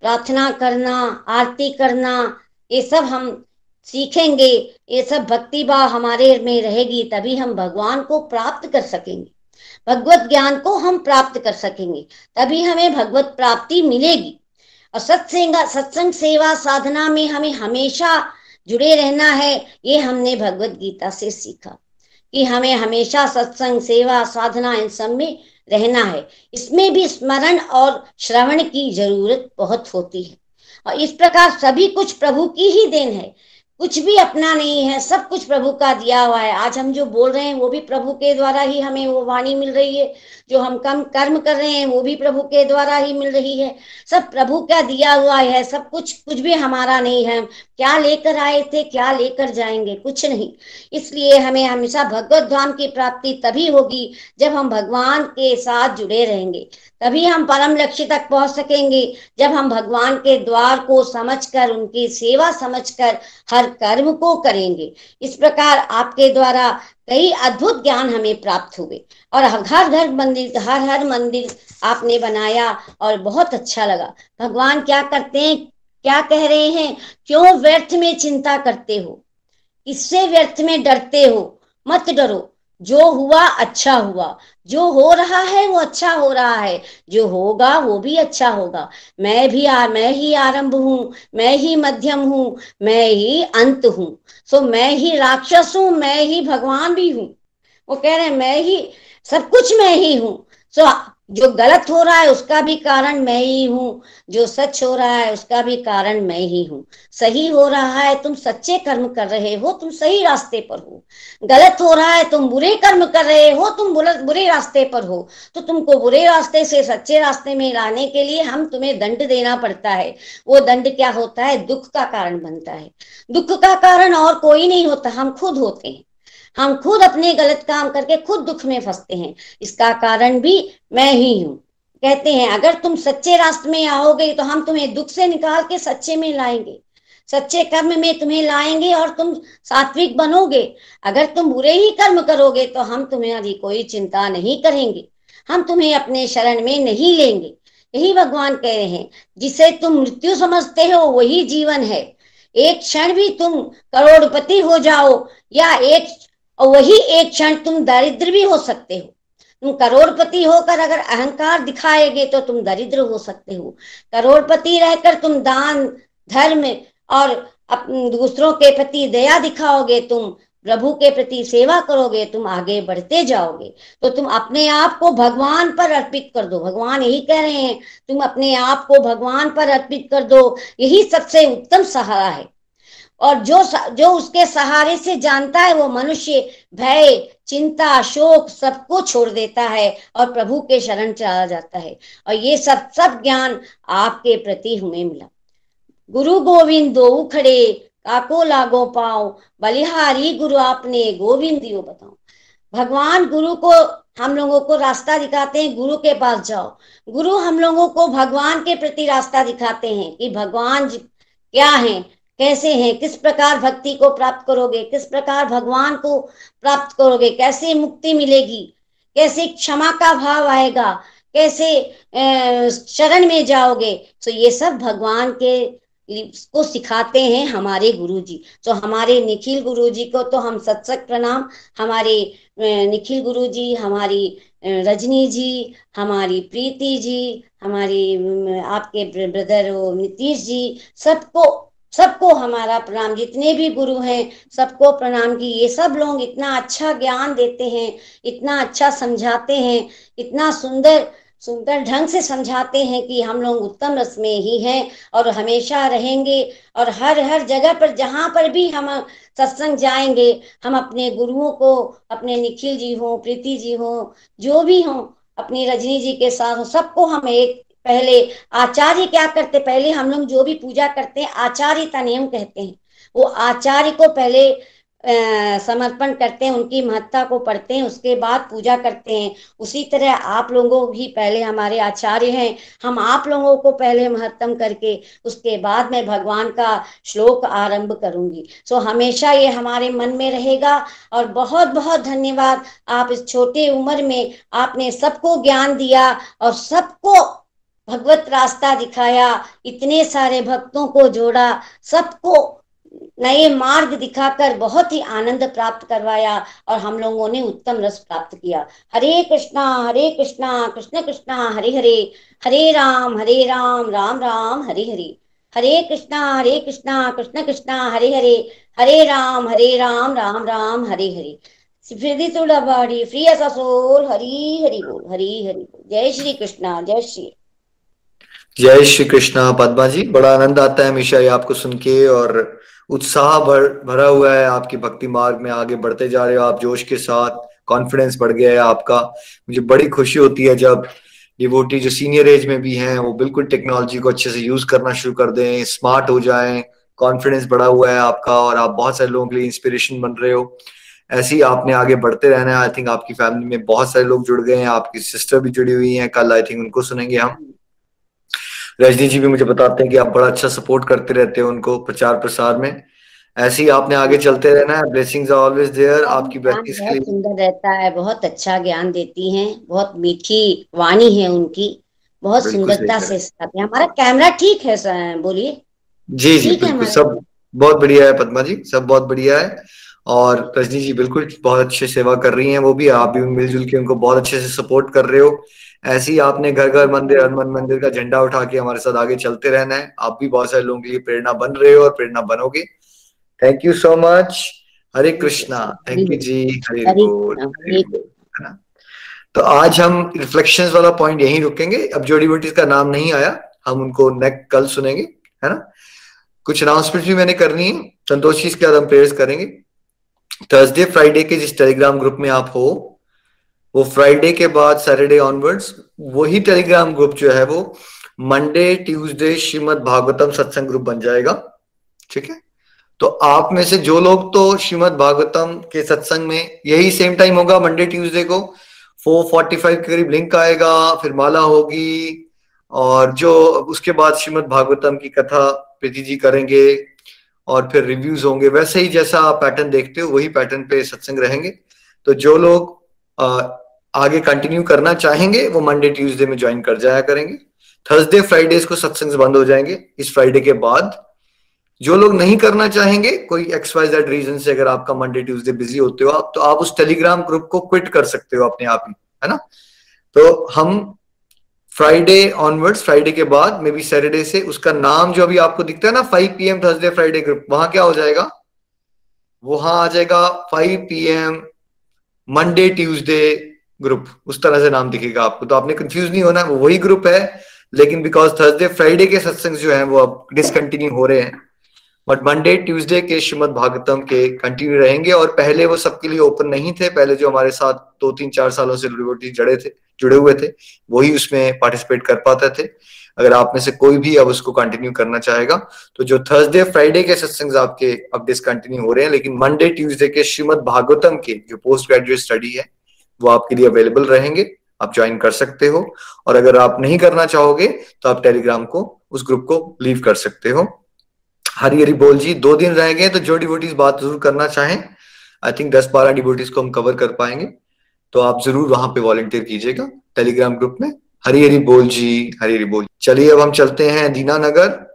प्रार्थना करना, आरती करना, ये सब हम सीखेंगे, ये सब भक्ति भाव हमारे में रहेगी, तभी हम भगवान को प्राप्त कर सकेंगे। भगवत ज्ञान को हम प्राप्त कर सकेंगे, तभी हमें भगवत प्राप्ति मिलेगी। और सत्संग सत्संग सेवा साधना में हमें हमेशा जुड़े रहना है, ये हमने भगवत गीता से सीखा। कि हमें हमेशा सत्संग, सेवा, साधना, इन सब में रहना है। इसमें भी स्मरण और श्रवण की ज़रूरत बहुत होती है। और इस प्रकार सभी कुछ प्रभु की ही देन है। कुछ भी अपना नहीं है, सब कुछ प्रभु का दिया हुआ है। आज हम जो बोल रहे हैं, वो भी प्रभु के द्वारा ही हमें वो वाणी मिल रही है। जो हम कम कर्म कर रहे हैं, वो भी प्रभु के द्वारा ही मिल रही है। सब प्रभु का दिया हुआ है, सब कुछ कुछ भी हमारा नहीं है। क्या लेकर आए थे, क्या लेकर जाएँगे, कुछ नहीं। इसलिए हमें हमेशा भगवत धाम की प्राप्ति तभी होगी, जब हम भगवान के साथ जुड़े रहेंगे। तभी हम परम लक्ष्य तक पहुँच सकेंगे। जब हम भगवान के द्वार को समझकर, उनकी सेवा समझकर, हर कर्म को करेंगे। इस प्रकार आपके द्वारा कई अद्भुत ज्ञान हमें प्राप्त हुए और हर घर मंदिर, हर हर मंदिर आपने बनाया और बहुत अच्छा लगा। भगवान क्या करते हैं? क्या कह रहे हैं? क्यों व्यर्थ में चिंता करते हो? इससे व्यर्थ में डरते हो? मत डरो। जो हुआ अच्छा हुआ। जो हो रहा है वो अच्छा हो रहा है। जो होगा वो भी अच्छा होगा। मैं भी आ, मैं ही आरंभ हूँ मैं ही मध्यम हूँ मैं ही अंत हूँ। सो मैं ही राक्षस हूँ मैं ही भगवान भी हूँ। वो कह रहे हैं मैं ही सब कुछ मैं ही हूँ। सो जो गलत हो रहा है उसका भी कारण मैं ही हूँ। जो सच हो रहा है उसका भी कारण मैं ही हूँ। सही हो रहा है तुम सच्चे कर्म कर रहे हो, तुम सही रास्ते पर हो। गलत हो रहा है तुम बुरे कर्म कर रहे हो, तुम बुरे रास्ते पर हो। तो तुमको बुरे रास्ते से सच्चे रास्ते में लाने के लिए हम तुम्हें दंड देना पड़ता है। वो दंड क्या होता है? दुख का कारण बनता है। दुख का कारण और कोई नहीं होता, हम खुद होते हैं। हम खुद अपने गलत काम करके खुद दुख में फंसते हैं। इसका कारण भी मैं ही हूँ। कहते हैं, अगर तुम सच्चे रास्ते में आओगे तो हम तुम्हें दुख से निकाल के सच्चे में लाएँगे। सच्चे कर्म में तुम्हें लाएँगे और तुम सात्विक बनोगे। अगर तुम बुरे ही कर्म करोगे तो हम तुम्हारी कोई चिंता नहीं करेंगे। हम तुम्हें अपने शरण में नहीं लेंगे। यही भगवान कह रहे हैं, जिसे तुम मृत्यु समझते हो, वही जीवन है। एक क्षण भी तुम करोड़पति हो जाओ या एक और वही एक क्षण तुम दरिद्र भी हो सकते हो। तुम करोड़पति होकर अगर अहंकार दिखाएगे तो तुम दरिद्र हो सकते हो। करोड़पति रहकर तुम दान, धर्म और दूसरों के प्रति दया दिखाओगे, तुम प्रभु के प्रति सेवा करोगे, तुम आगे बढ़ते जाओगे। तो तुम अपने आप को भगवान पर अर्पित कर दो। भगवान यही कह रहे हैं, तुम अपने आप को भगवान पर अर्पित कर दो। यही सबसे उत्तम सहारा है। और जो जो उसके सहारे से जानता है वो मनुष्य भय, चिंता, शोक सबको छोड़ देता है और प्रभु के शरण चला जाता है। और ये सब सब ज्ञान आपके प्रति हमें मिला। गुरु गोविंद दो खड़े काको लागो पाओ बलिहारी गुरु आपने गोविंद यो बताओ। भगवान गुरु को हम लोगों को रास्ता दिखाते हैं, गुरु के पास जाओ। गुरु हम लोगों को भगवान के प्रति रास्ता दिखाते हैं कि भगवान क्या है कैसे हैं? किस प्रकार भक्ति को प्राप्त करोगे? किस प्रकार भगवान को प्राप्त करोगे? कैसे मुक्ति मिलेगी? कैसे क्षमा का भाव आएगा? कैसे शरण में जाओगे? तो ये सब भगवान के को सिखाते हैं हमारे गुरु जी तो हमारे निखिल गुरु जी को तो हम सत्सक प्रणाम। हमारे निखिल गुरु जी हमारी रजनी जी, हमारी प्रीति जी, हमारी आपके ब्रदर नीतीश जी, सबको सबको हमारा प्रणाम। जितने भी गुरु हैं, सबको प्रणाम की ये सब लोग इतना अच्छा ज्ञान देते हैं, इतना अच्छा समझाते हैं, इतना सुंदर सुंदर ढंग से समझाते हैं कि हम लोग उत्तम रस में ही हैं और हमेशा रहेंगे और हर हर जगह पर जहाँ पर भी हम सत्संग जाएँगे, हम अपने गुरुओं को, अपने निखिल जी हो, प्रीति जी हो, जो भी हो, अपनी रजनी जी के साथ सबको हम एक पहले आचार्य क्या करते? पहले हम लोग जो भी पूजा करते हैं आचार्यता नियम कहते हैं। वो आचार्य को पहले समर्पण करते हैं, उनकी महत्ता को पढ़ते हैं, उसके बाद पूजा करते हैं। उसी तरह आप लोगों भी पहले हमारे आचार्य हैं। हम आप लोगों को पहले महत्तम करके, उसके बाद मैं भगवान का श्लोक आरंभ करूँगी। सो हमेशा ये हमारे मन में रहेगा और बहुत बहुत धन्यवाद। आप इस छोटे उम्र में आपने सबको ज्ञान दिया और सबको भगवत रास्ता दिखाया, इतने सारे भक्तों को जोड़ा, सबको नए मार्ग दिखाकर बहुत ही आनंद प्राप्त करवाया और हम लोगों ने उत्तम रस प्राप्त किया। Hare Krishna Hare Krishna, Krishna Krishna, Hare Hare Hare Ram Hare Ram Ram Ram, Hare Hare. Hare Krishna Hare Krishna, Krishna Krishna, Hare Hare Hare Ram Hare Ram Ram Ram, Hare Hare. Free free soul Hari Hari बोल, हरी हरि बोल। जय श्री कृष्णा, जय श्री जय श्री कृष्णा, पदमा जी। बड़ा आनंद आता है हमेशा ये आपको सुन के और उत्साह भर, भरा हुआ है आपकी भक्ति मार्ग में आगे बढ़ते जा रहे हो। आप जोश के साथ कॉन्फिडेंस बढ़ गया है आपका। मुझे बड़ी खुशी होती है जब डिवोटी जो सीनियर एज में भी हैं, वो बिल्कुल टेक्नोलॉजी को अच्छे से यूज़ करना शुरू कर दें स्मार्ट हो जाएँ कॉन्फिडेंस बढ़ा हुआ है आपका और आप बहुत सारे लोगों के लिए इंस्पिरेशन बन रहे हो। ऐसे ही आपने आगे बढ़ते रहना है। आई थिंक आपकी फैमिली में बहुत सारे लोग जुड़ गए हैं, आपकी सिस्टर भी जुड़ी हुई हैं। कल आई थिंक उनको सुनेंगे हम। रजनी जी भी मुझे बताते हैं कि आप बड़ा अच्छा सपोर्ट करते रहते हो उनको प्रचार प्रसार में। ऐसे ही आपने आगे चलते रहना है। ब्लेसिंग्स आर ऑलवेज देयर आपकी प्रैक्टिस के लिए सुंदर रहता है। बहुत अच्छा ज्ञान देती हैं। बहुत मीठी वाणी है उनकी। बहुत सुंदरता से सिखाते हैं। हमारा कैमरा ठीक है बोलिए। जी जी बिल्कुल। सब बहुत बढ़िया है पद्मा जी। सब बहुत बढ़िया है। और रजनी जी बिल्कुल बहुत अच्छे सेवा कर रही हैं वो भी आप भी मिलजुल के उनको बहुत अच्छे से सपोर्ट कर रहे हो। ऐसे ही आपने घर घर मंदिर हनुमान मंदिर का झंडा उठा के हमारे साथ आगे चलते रहना है। आप भी बहुत सारे लोगों के लिए प्रेरणा बन रहे हो और प्रेरणा बनोगे। Thank you so much Hare Krishna. Thank you जी। हरे तो आज हम रिफ्लेक्शन वाला पॉइंट यहीं रुकेंगे। अब जो डिवोटीज का नाम नहीं आया। हम उनको नेक कल सुनेंगे। है ना? कुछ अनाउंसमेंट भी मैंने करनी है। संतोष जी इसके बाद हम प्रेयर्स करेंगे। थर्सडे फ्राइडे के जिस टेलीग्राम ग्रुप में आप हो, वो फ्राइडे के बाद सैटरडे ऑनवर्ड्स वही टेलीग्राम ग्रुप जो है वो मंडे ट्यूसडे श्रीमद भागवतम सत्संग ग्रुप बन जाएगा, ठीक है? तो आप में से जो लोग तो श्रीमद भागवतम के सत्संग में यही सेम टाइम होगा मंडे ट्यूसडे को 445 के करीब लिंक आएगा, फिर माला होगी, और जो उसके बाद श्रीमद भागवतम की कथा प्रीति जी करेंगे और फिर रिव्यूज़ होंगे। वैसे ही जैसा आप पैटर्न देखते हो, वही पैटर्न पे सत्संग रहेंगे। तो जो लोग आगे कंटिन्यू करना चाहेंगे, वो मंडे ट्यूसडे में ज्वाइन कर जाया करेंगे। थर्सडे फ्राइडेज को सत्संग बंद हो जाएँगे। इस फ्राइडे के बाद जो लोग नहीं करना चाहेंगे, कोई एक्स वाई जेड रीजन से अगर आपका मंडे ट्यूसडे बिज़ी होते हो आप तो आप उस टेलीग्राम ग्रुप को क्विट कर सकते हो अपने आप ही, है ना? तो हम फ्राइडे ऑनवर्ड्स फ्राइडे के बाद मे बी सैटरडे से, उसका नाम जो अभी आपको दिखता है ना five P M Thursday Friday group वहाँ क्या हो जाएगा? वहाँ आ जाएगा five P M Monday Tuesday group उस तरह से नाम दिखेगा आपको। तो आपने कंफ्यूज नहीं होना, वही ग्रुप है, लेकिन बिकॉज़ थर्सडे फ्राइडे के सत्संग जो है, वो अब डिसकंटिन्यू हो रहे हैं। बट मंडे ट्यूसडे के श्रीमद भागवतम के कंटिन्यू रहेंगे और पहले वो सबके लिए ओपन नहीं थे। पहले जो हमारे साथ दो तीन चार सालों से जड़े थे, जुड़े हुए थे, वही उसमें पार्टिसिपेट कर पाते थे। अगर आप में से कोई भी अब उसको कंटिन्यू करना चाहेगा तो जो थर्सडे फ्राइडे के सत्संग आपके अब डिसकंटिन्यू हो रहे हैं, लेकिन मंडे ट्यूसडे के श्रीमद भागवतम के जो पोस्ट ग्रेजुएट स्टडी है, वो आपके लिए अवेलेबल रहेंगे। आप ज्वाइन कर सकते हो। और अगर आप नहीं करना चाहोगे तो आप टेलीग्राम को, उस ग्रुप को लीव कर सकते हो। हरी हरी बोल जी, दो दिन रह गए तो जो डिवोटीज बात ज़रूर करना चाहें आई थिंक दस बारह डिबोटीज को हम कवर कर पाएँगे। तो आप ज़रूर वहाँ पे वॉलेंटियर कीजिएगा टेलीग्राम ग्रुप में। हरी हरी बोल जी, हरी हरी बोल। चलिए, अब हम चलते हैं दीनानगर।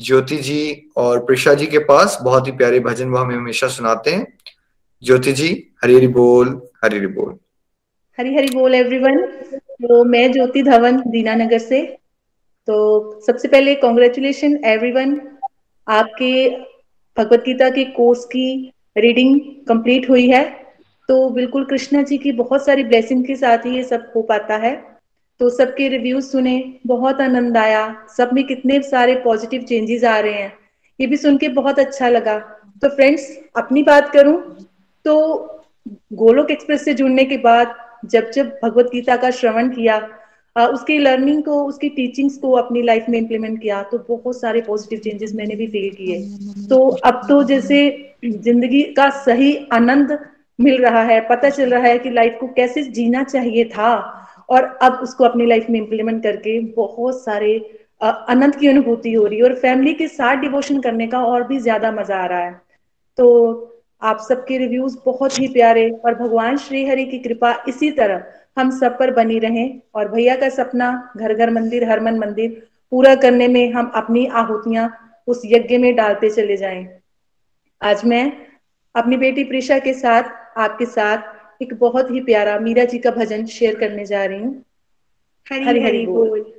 ज्योति जी और प्रिशा जी के पास बहुत ही प्यारे भजन वो हमें हमेशा सुनाते हैं। ज्योति जी, हरी हरी बोल, हरी हरी बोल। हरी हरी बोल एवरीवन तो मैं ज्योति धवन, दीनानगर से। तो सबसे पहले कॉन्ग्रेचुलेशन एवरीवन आपके भगवत गीता के कोर्स की रीडिंग कंप्लीट हुई है तो बिल्कुल कृष्णा जी की बहुत सारी ब्लेसिंग के साथ ही ये सब हो पाता है। तो सबके रिव्यूज़ सुने, बहुत आनंद आया, सब में कितने सारे पॉजिटिव चेंजेस आ रहे हैं, ये भी सुन के बहुत अच्छा लगा। तो फ्रेंड्स, अपनी बात करूँ तो गोलोक एक्सप्रेस से जुड़ने के बाद जब जब भगवत गीता का श्रवण किया उसकी लर्निंग को, उसकी टीचिंग्स को अपनी लाइफ में इम्प्लीमेंट किया तो बहुत सारे पॉजिटिव चेंजेस मैंने भी फील किए। तो अब तो जैसे ज़िंदगी का सही आनंद मिल रहा है, पता चल रहा है कि लाइफ को कैसे जीना चाहिए था, और अब उसको अपनी लाइफ में इम्प्लीमेंट करके बहुत सारे आनंद की अनुभूति हो रही है, और फैमिली के साथ डिवोशन करने का और भी ज़्यादा मज़ा आ रहा है। तो आप सबके रिव्यूज़ बहुत ही प्यारे, और भगवान श्री हरि की कृपा इसी तरह हम सब पर बनी रहे और भैया का सपना घर घर मंदिर हर मन मंदिर पूरा करने में हम अपनी आहुतियाँ उस यज्ञ में डालते चले जाएँ। आज मैं अपनी बेटी प्रिशा के साथ आपके साथ एक बहुत ही प्यारा मीरा जी का भजन शेयर करने जा रही हूँ। हरी हरी, हरी बोल।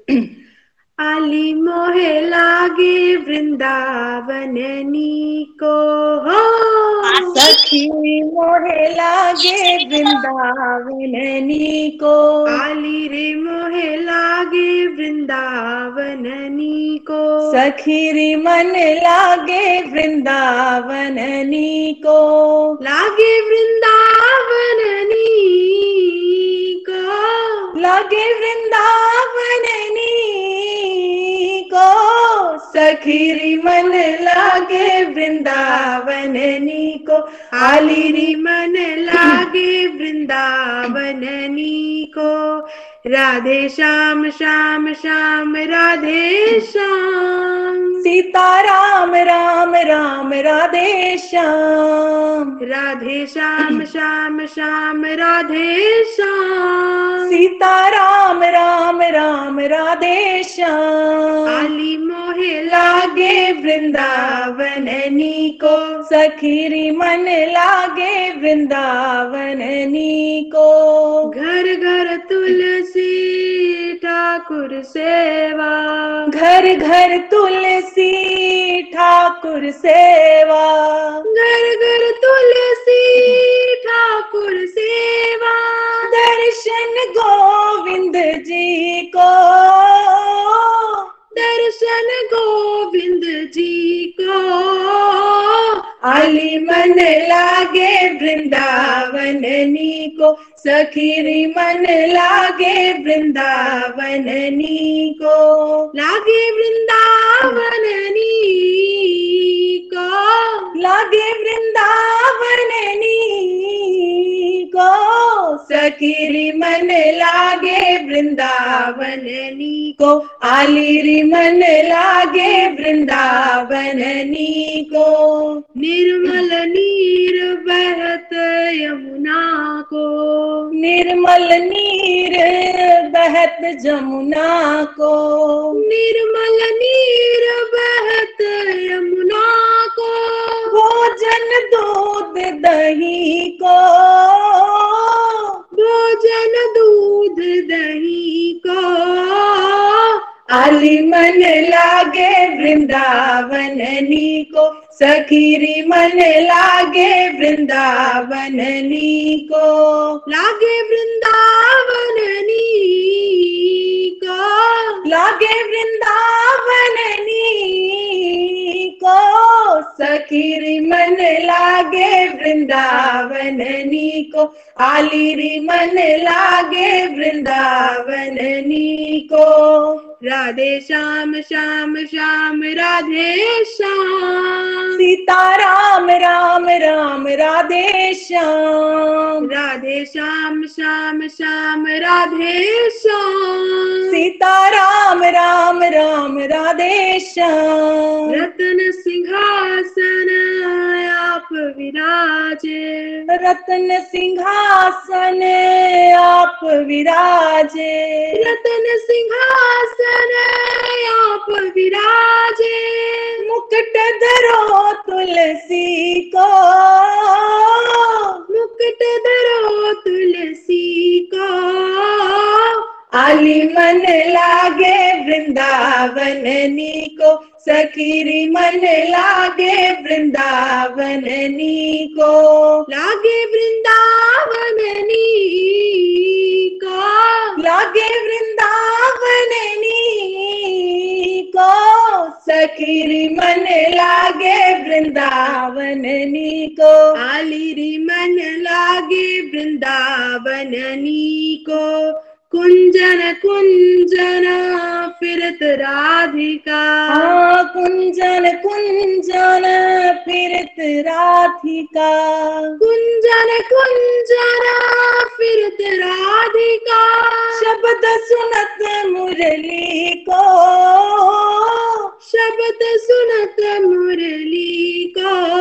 आली मोहे लागे वृंदावन को। हो। सखी मोहे लागे वृंदावन को। आली रे मोहे लागे वृंदावन को। सखी रे मन लागे वृंदावन को। लागे वृंदावन को। लागे वृंदावन को सखीरी मन लागे वृंदावन नी को आलिरी मन लागे वृंदावन नी को राधे श्याम श्याम श्याम राधे श्याम। सीता राम राम राम राधे श्याम। राधे श्याम श्याम श्याम राधे श्याम। सीता राम राम राम राधे श्याम। आली मोहे लागे वृंदावन को। सखीरी मन लागे वृंदावन को। घर घर तुलसी ठाकुर सेवा। घर घर तुलसी ठाकुर सेवा। घर घर तुलसी ठाकुर सेवा। दर्शन गोविंद जी को। दर्शन गोविंद जी को। आली मन लागे वृंदावन नी को सखीरी मन लागे वृंदावन नी को। लागे वृंदावन नी को। लागे वृंदावन को सखीरी मन लागे वृंदावन को। आलीरी मन लागे वृंदावन को। निर्मल नीर बहत यमुना को। निर्मल नीर बहत जमुना को। निर्मल नीर बहत यमुना को। भोजन दूध दही को। भोजन दूध दही को। आली मन लागे वृंदावन नी को। सखीरी मन लागे वृंदावन नी को। लागे वृंदावन नी को। लागे वृंदावन नी को सखीरी मन लागे वृंदावन नी को आलीरी मन लागे वृंदावन नी को राधे श्याम श्याम श्याम राधे श्याम। सीता राम राम राम राधे श्याम। राधे श्याम श्याम श्याम राधे श्याम। सीता राम राम राम राधे श्याम। रतन सिंहासन आप विराजे। रतन सिंहासन आप विराजे। रतन सिंहासन आप विराजे। मुकुट धरो तुलसी को। मुकुट धरो तुलसी को। आली मन लागे वृंदावन नी को सखीरी मन लागे वृंदावन नी को लागे वृंदावन नी को लागे वृंदावन नी को सखीरी मन लागे वृंदावन नी को आलिरी मन लागे वृंदावन नी को कुंजन कुंजन फिरत राधिका। हाँ कुंजन कुंजन फिरत राधिका। कुंजन कुंजन फिरत राधिका। शब्द सुनत मुरली को। शब्द सुनत मुरली को।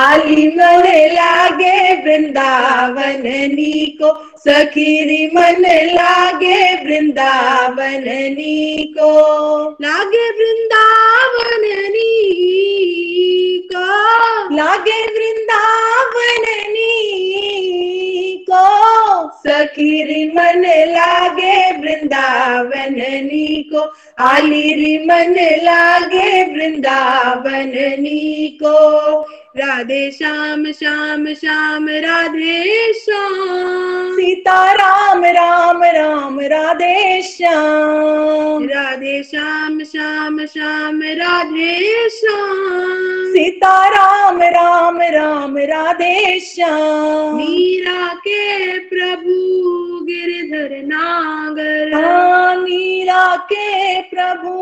आली मन लागे वृंदावन नी को। सखीरी मन लागे वृंदावन नी को लागे वृंदावन नी को लागे वृंदावन नी को सखीरी मन लागे वृंदावन नी को आलीरी मन लागे वृंदावन नी को राधे श्याम श्याम श्याम राधे श्याम। सीता राम राम राम राधे श्याम। राधे श्याम श्याम श्याम राधे श्याम। सीता राम राम राम राधे श्याम। मीरा के प्रभु गिरधर नागर। हाँ मीरा के प्रभु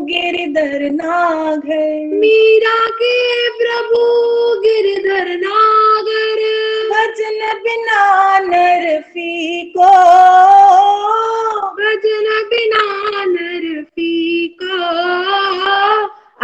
गिरधर नागर। मीरा के प्रभु गिरधर नागर। भजन बिना नरफी को। भजन बिना नरफी को।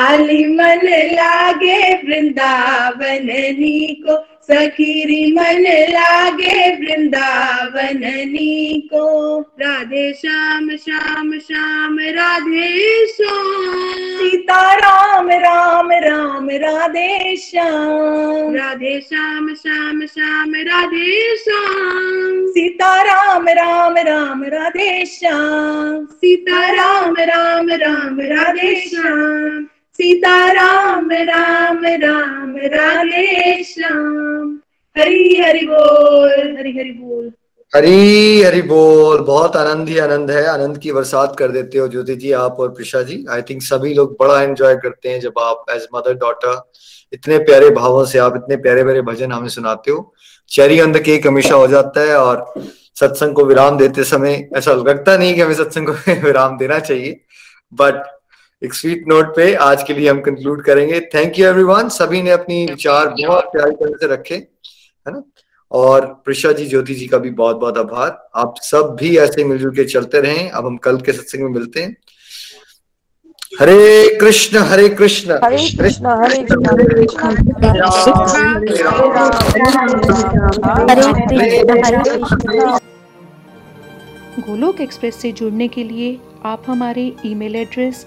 आली मन लागे वृंदावन नी को। सखीरी मन लागे वृंदावन नी को। राधे श्याम श्याम श्याम राधे श्याम। सीता राम राम राम राधे श्याम। राधे श्याम श्याम श्याम राधे श्याम। सीता राम राम राम राधे श्याम। सीता राम राम राम राधे श्याम। सीता राम राम राम राधे श्याम हरि हरि बोल, हरि हरि बोल। हरी हरी बोल। बहुत आनंद ही आनंद है। आनंद की बरसात कर देते हो ज्योति जी, आप और प्रिशा जी। आई थिंक सभी लोग बड़ा एंजॉय करते हैं जब आप एज मदर डॉटर इतने प्यारे भावों से आप इतने प्यारे प्यारे भजन हमें सुनाते हो। चेरी ऑन द केक हमेशा हो जाता है और सत्संग को विराम देते समय ऐसा लगता नहीं कि हमें सत्संग को विराम देना चाहिए। बट एक स्वीट नोट पे आज के लिए हम कंक्लूड करेंगे. थैंक यू एवरीवन सभी ने अपनी विचार बहुत प्यारी तरह से रखे है ना? और प्रिशा जी ज्योति जी का भी बहुत बहुत आभार. आप सब भी ऐसे मिलजुल के चलते रहें. अब हम कल के सत्संग में मिलते हैं. हरे कृष्ण. हरे कृष्ण हरे कृष्ण. हरे कृष्ण. हरे कृष्ण हरे कृष्ण. गोलोक एक्सप्रेस से जुड़ने के लिए आप हमारे email address